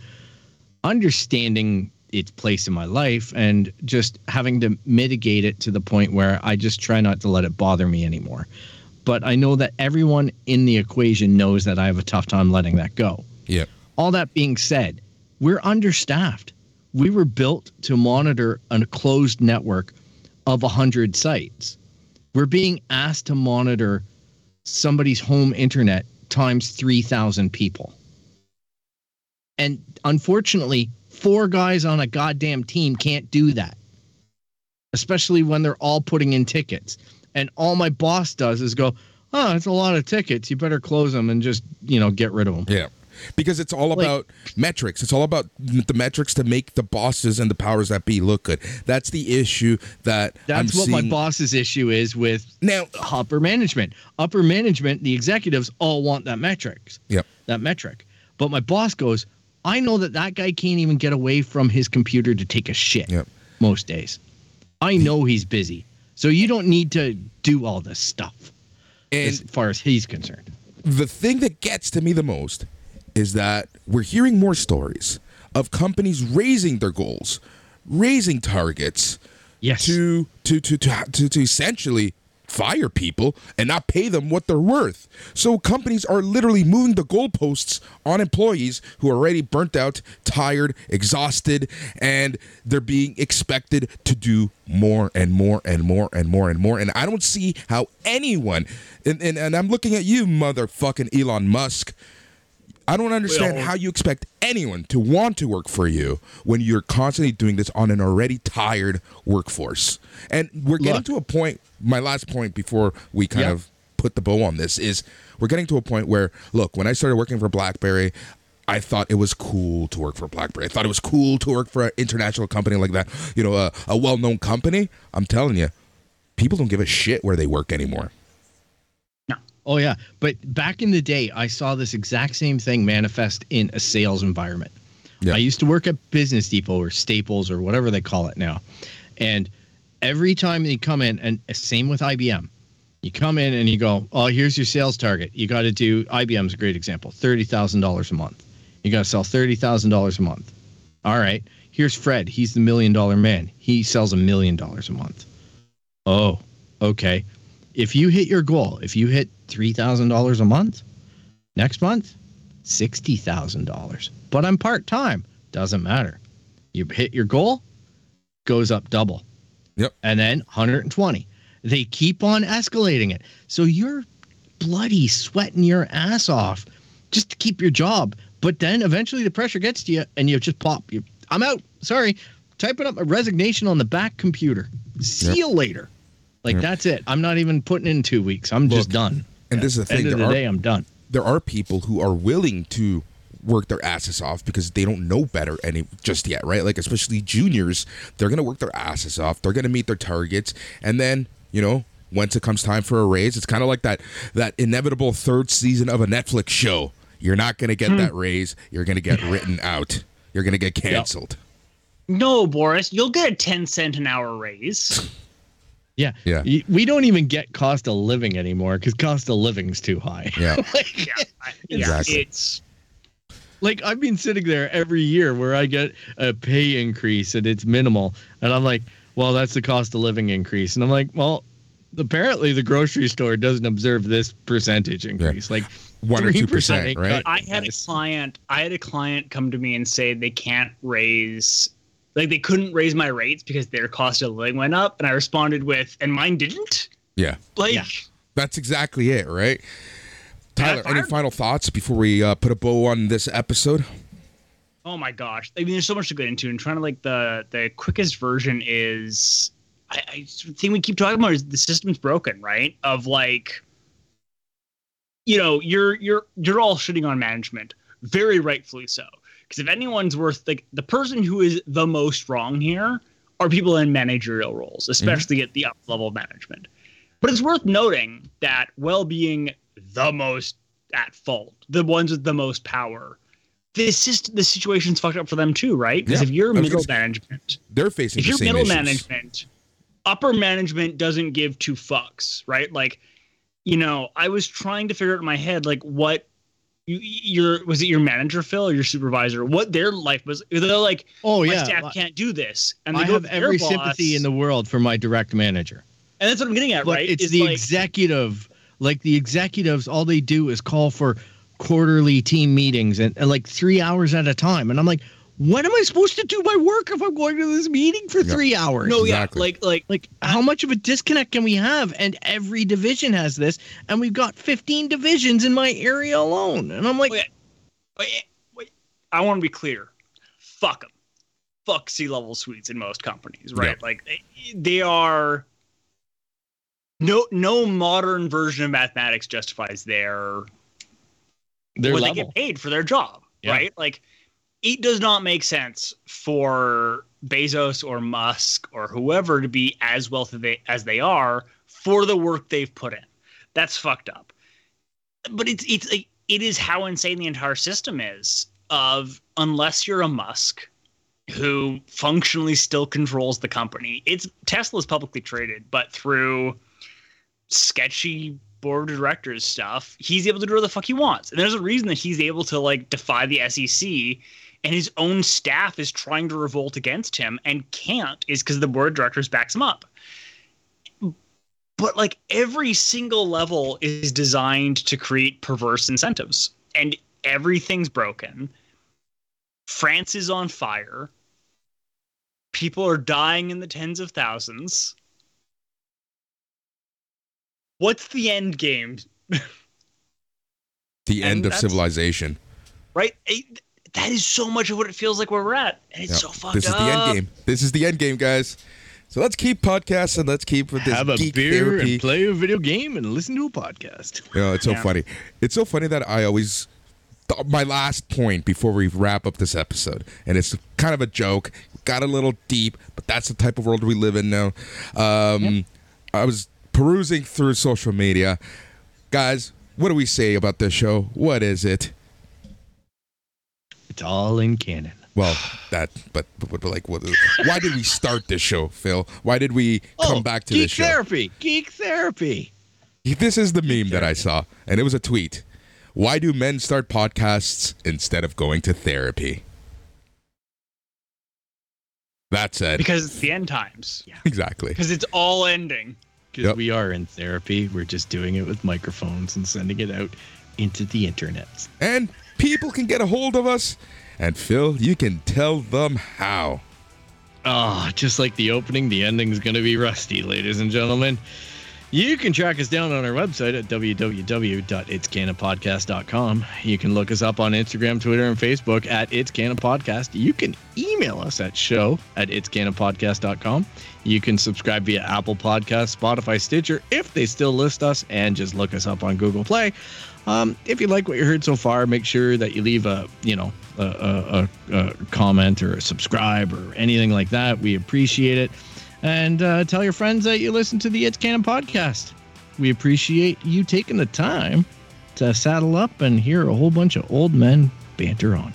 understanding its place in my life and just having to mitigate it to the point where I just try not to let it bother me anymore. But I know that everyone in the equation knows that I have a tough time letting that go. Yeah. All that being said, we're understaffed. We were built to monitor a closed network of 100 sites. We're being asked to monitor somebody's home internet times 3,000 people. And unfortunately, four guys on a goddamn team can't do that, especially when they're all putting in tickets. And all my boss does is go, Oh, it's a lot of tickets. You better close them and just, you know, get rid of them. Yeah. Because it's all Like- about metrics. It's all about the metrics to make the bosses and the powers that be look good. That's the issue that That's I'm what my boss's issue is with Now, upper management. Upper management, the executives all want that metrics. Yep. That metric. But my boss goes, I know that that guy can't even get away from his computer to take a shit Yep. most days. I know he's busy. So you don't need to do all this stuff as far as he's concerned. the thing that gets to me the most is that we're hearing more stories of companies raising their goals, raising targets Yes. to to to to, to, to essentially fire people and not pay them what they're worth. So companies are literally moving the goalposts on employees who are already burnt out, tired, exhausted, and they're being expected to do more and more and more and more and more. And I don't see how anyone and, and, and I'm looking at you, motherfucking Elon Musk. I don't understand how you expect anyone to want to work for you when you're constantly doing this on an already tired workforce. And we're getting Look. to a point, my last point before we kind of put the bow on this is we're getting to a point where, look, when I started working for BlackBerry, I thought it was cool to work for BlackBerry. I thought it was cool to work for an international company like that, you know, a, a well known company. I'm telling you, people don't give a shit where they work anymore. Oh yeah, but back in the day, I saw this exact same thing manifest in a sales environment. Yeah. I used to work at Business Depot or Staples or whatever they call it now, and every time you come in, and same with IBM, you come in and you go, "Oh, here's your sales target. You got to do IBM's a great example, thirty thousand dollars a month. You got to sell thirty thousand dollars a month. All right, here's Fred. He's the million dollar man. He sells a million dollars a month. Oh, okay. If you hit your goal, if you hit $3,000 a month, next month, $60,000. But I'm part time. Doesn't matter. You hit your goal, goes up double. Yep. And then 120. They keep on escalating it. So you're bloody sweating your ass off just to keep your job. But then eventually the pressure gets to you and you just pop. You, I'm out. Sorry. Typing up a resignation on the back computer. See Yep. you later. Like Yep. that's it. I'm not even putting in two weeks. I'm just done. And this is the thing. End of the are, day, I'm done. there are people who are willing to work their asses off because they don't know better any just yet, right? Like especially juniors, they're gonna work their asses off. They're gonna meet their targets, and then you know once it comes time for a raise, it's kind of like that that inevitable third season of a Netflix show. You're not gonna get hmm. that raise. You're gonna get written out. You're gonna get canceled. No, Boris, you'll get a 10 cent an hour raise. [LAUGHS] Yeah. Yeah. We don't even get cost of living anymore because cost of living's too high. Yeah. [LAUGHS] like, yeah, I- yeah, Exactly. it's like I've been sitting there every year where I get a pay increase and it's minimal. And I'm like, well, that's the cost of living increase. And I'm like, well, apparently the grocery store doesn't observe this percentage increase. Like One or two 3% right? I had a client. I had a client come to me and say they can't raise, like they couldn't raise my rates because their cost of living went up, and I responded with, "And mine didn't." Yeah. Like, Yeah. That's exactly it, right? Tyler, any final thoughts before we uh, put a bow on this episode? oh my gosh! I mean, there's so much to get into, and trying to like the the quickest version is, I, I think we keep talking about is the system's broken, right? Of like, you know, you're you're you're all shitting on management, very rightfully so. Because if anyone's worth like the person who is the most wrong here are people in managerial roles, especially at the up level management. But it's worth noting that well being the most at fault, the ones with the most power, this is the situation's fucked up for them too, right? Because Yeah. if you're middle management, They're facing if you're middle issues. management, upper management doesn't give two fucks, right? Like, you know, I was trying to figure out in my head like what you your was it your manager Phil or your supervisor what their life was. They're like, oh my yeah. staff can't do this, and they I have every boss, sympathy in the world for my direct manager. and that's what I'm getting at, but right? it's Is the like, executive like the executives all they do is call for quarterly team meetings and, and like three hours at a time and i'm like what am I supposed to do my work if I'm going to this meeting for Yeah. three hours? No, Exactly. yeah, like like Like, how much of a disconnect can we have? And every division has this, and we've got 15 divisions in my area alone. And I'm like, Wait, wait, wait. I want to be clear. Fuck them. Fuck C-level suites in most companies, right? Yeah. Like they- they are. No, no modern version of mathematics justifies their their what level. they get paid for their job, Yeah. right? Like, it does not make sense for Bezos or Musk or whoever to be as wealthy as they are for the work they've put in. That's fucked up. But it's it's it is how insane the entire system is. Of unless you're a Musk who functionally still controls the company, it's Tesla's publicly traded, but through sketchy board of directors stuff, he's able to do whatever the fuck he wants. And there's a reason that he's able to like defy the SEC and his own staff is trying to revolt against him and can't is because the board of directors backs him up. But like every single level is designed to create perverse incentives and everything's broken. France is on fire. People are dying in the tens of thousands. What's the end game? The And end of civilization. Right? It- that is so much of what it feels like where we're at. And it's Yeah. so fucked up. this is up. the end game. This is the end game, guys. So let's keep podcasts and let's keep with this Have a geek beer therapy. and play a video game and listen to a podcast. You know, it's so Yeah. funny. It's so funny that I always th- my last point before we wrap up this episode, and it's kind of a joke. Got a little deep, but that's the type of world we live in now. Um, I was perusing through social media, guys. What do we say about this show? What is it? It's all in canon. Well, that, but, but, but like, what, why did we start this show, Phil? Why did we oh, come back to Oh, geek this show? Geek therapy. Geek therapy. This is the meme that I saw, and it was a tweet. Why do men start podcasts instead of going to therapy? That said, Because it's the end times. Yeah. [LAUGHS] exactly. Because it's all ending. Because Yep. we are in therapy. We're just doing it with microphones and sending it out into the internet. And people can get a hold of us, and Phil, you can tell them how. Oh, just like the opening, the ending's going to be rusty, ladies and gentlemen. You can track us down on our website at www.itscanonpodcast.com. You can look us up on Instagram, Twitter, and Facebook at It's Canon Podcast. You can email us at show at itscanonpodcast.com. You can subscribe via Apple Podcasts, Spotify, Stitcher, if they still list us, and just look us up on Google Play. Um, if you like what you heard so far, make sure that you leave a, you know, a, a, a, a comment or a subscribe or anything like that. We appreciate it. And uh, tell your friends that you listen to the It's Canon podcast. We appreciate you taking the time to saddle up and hear a whole bunch of old men banter on.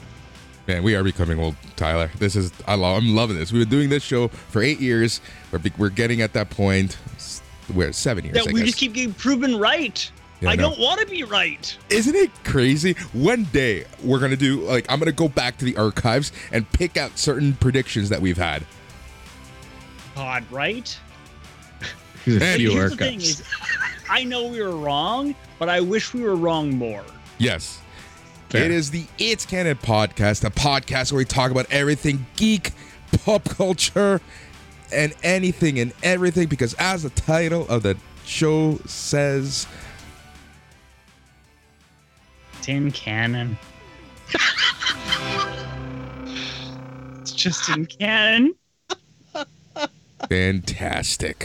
Man, we are becoming old, Tyler. This is I love. I'm loving this. We've been doing this show for eight years. We're we're getting at that point. We're seven years. Yeah, I we guess. just keep getting proven right. Yeah, I I know. don't want to be right. Isn't it crazy? One day we're gonna do like I'm gonna go back to the archives and pick out certain predictions that we've had. God, right? There's a few here's the thing archives. is, I know we were wrong, but I wish we were wrong more. Yes. Fair. It is the It's Canon podcast, a podcast where we talk about everything geek, pop culture, and anything and everything. Because as the title of the show says, Tin cannon. it's just in canon. fantastic.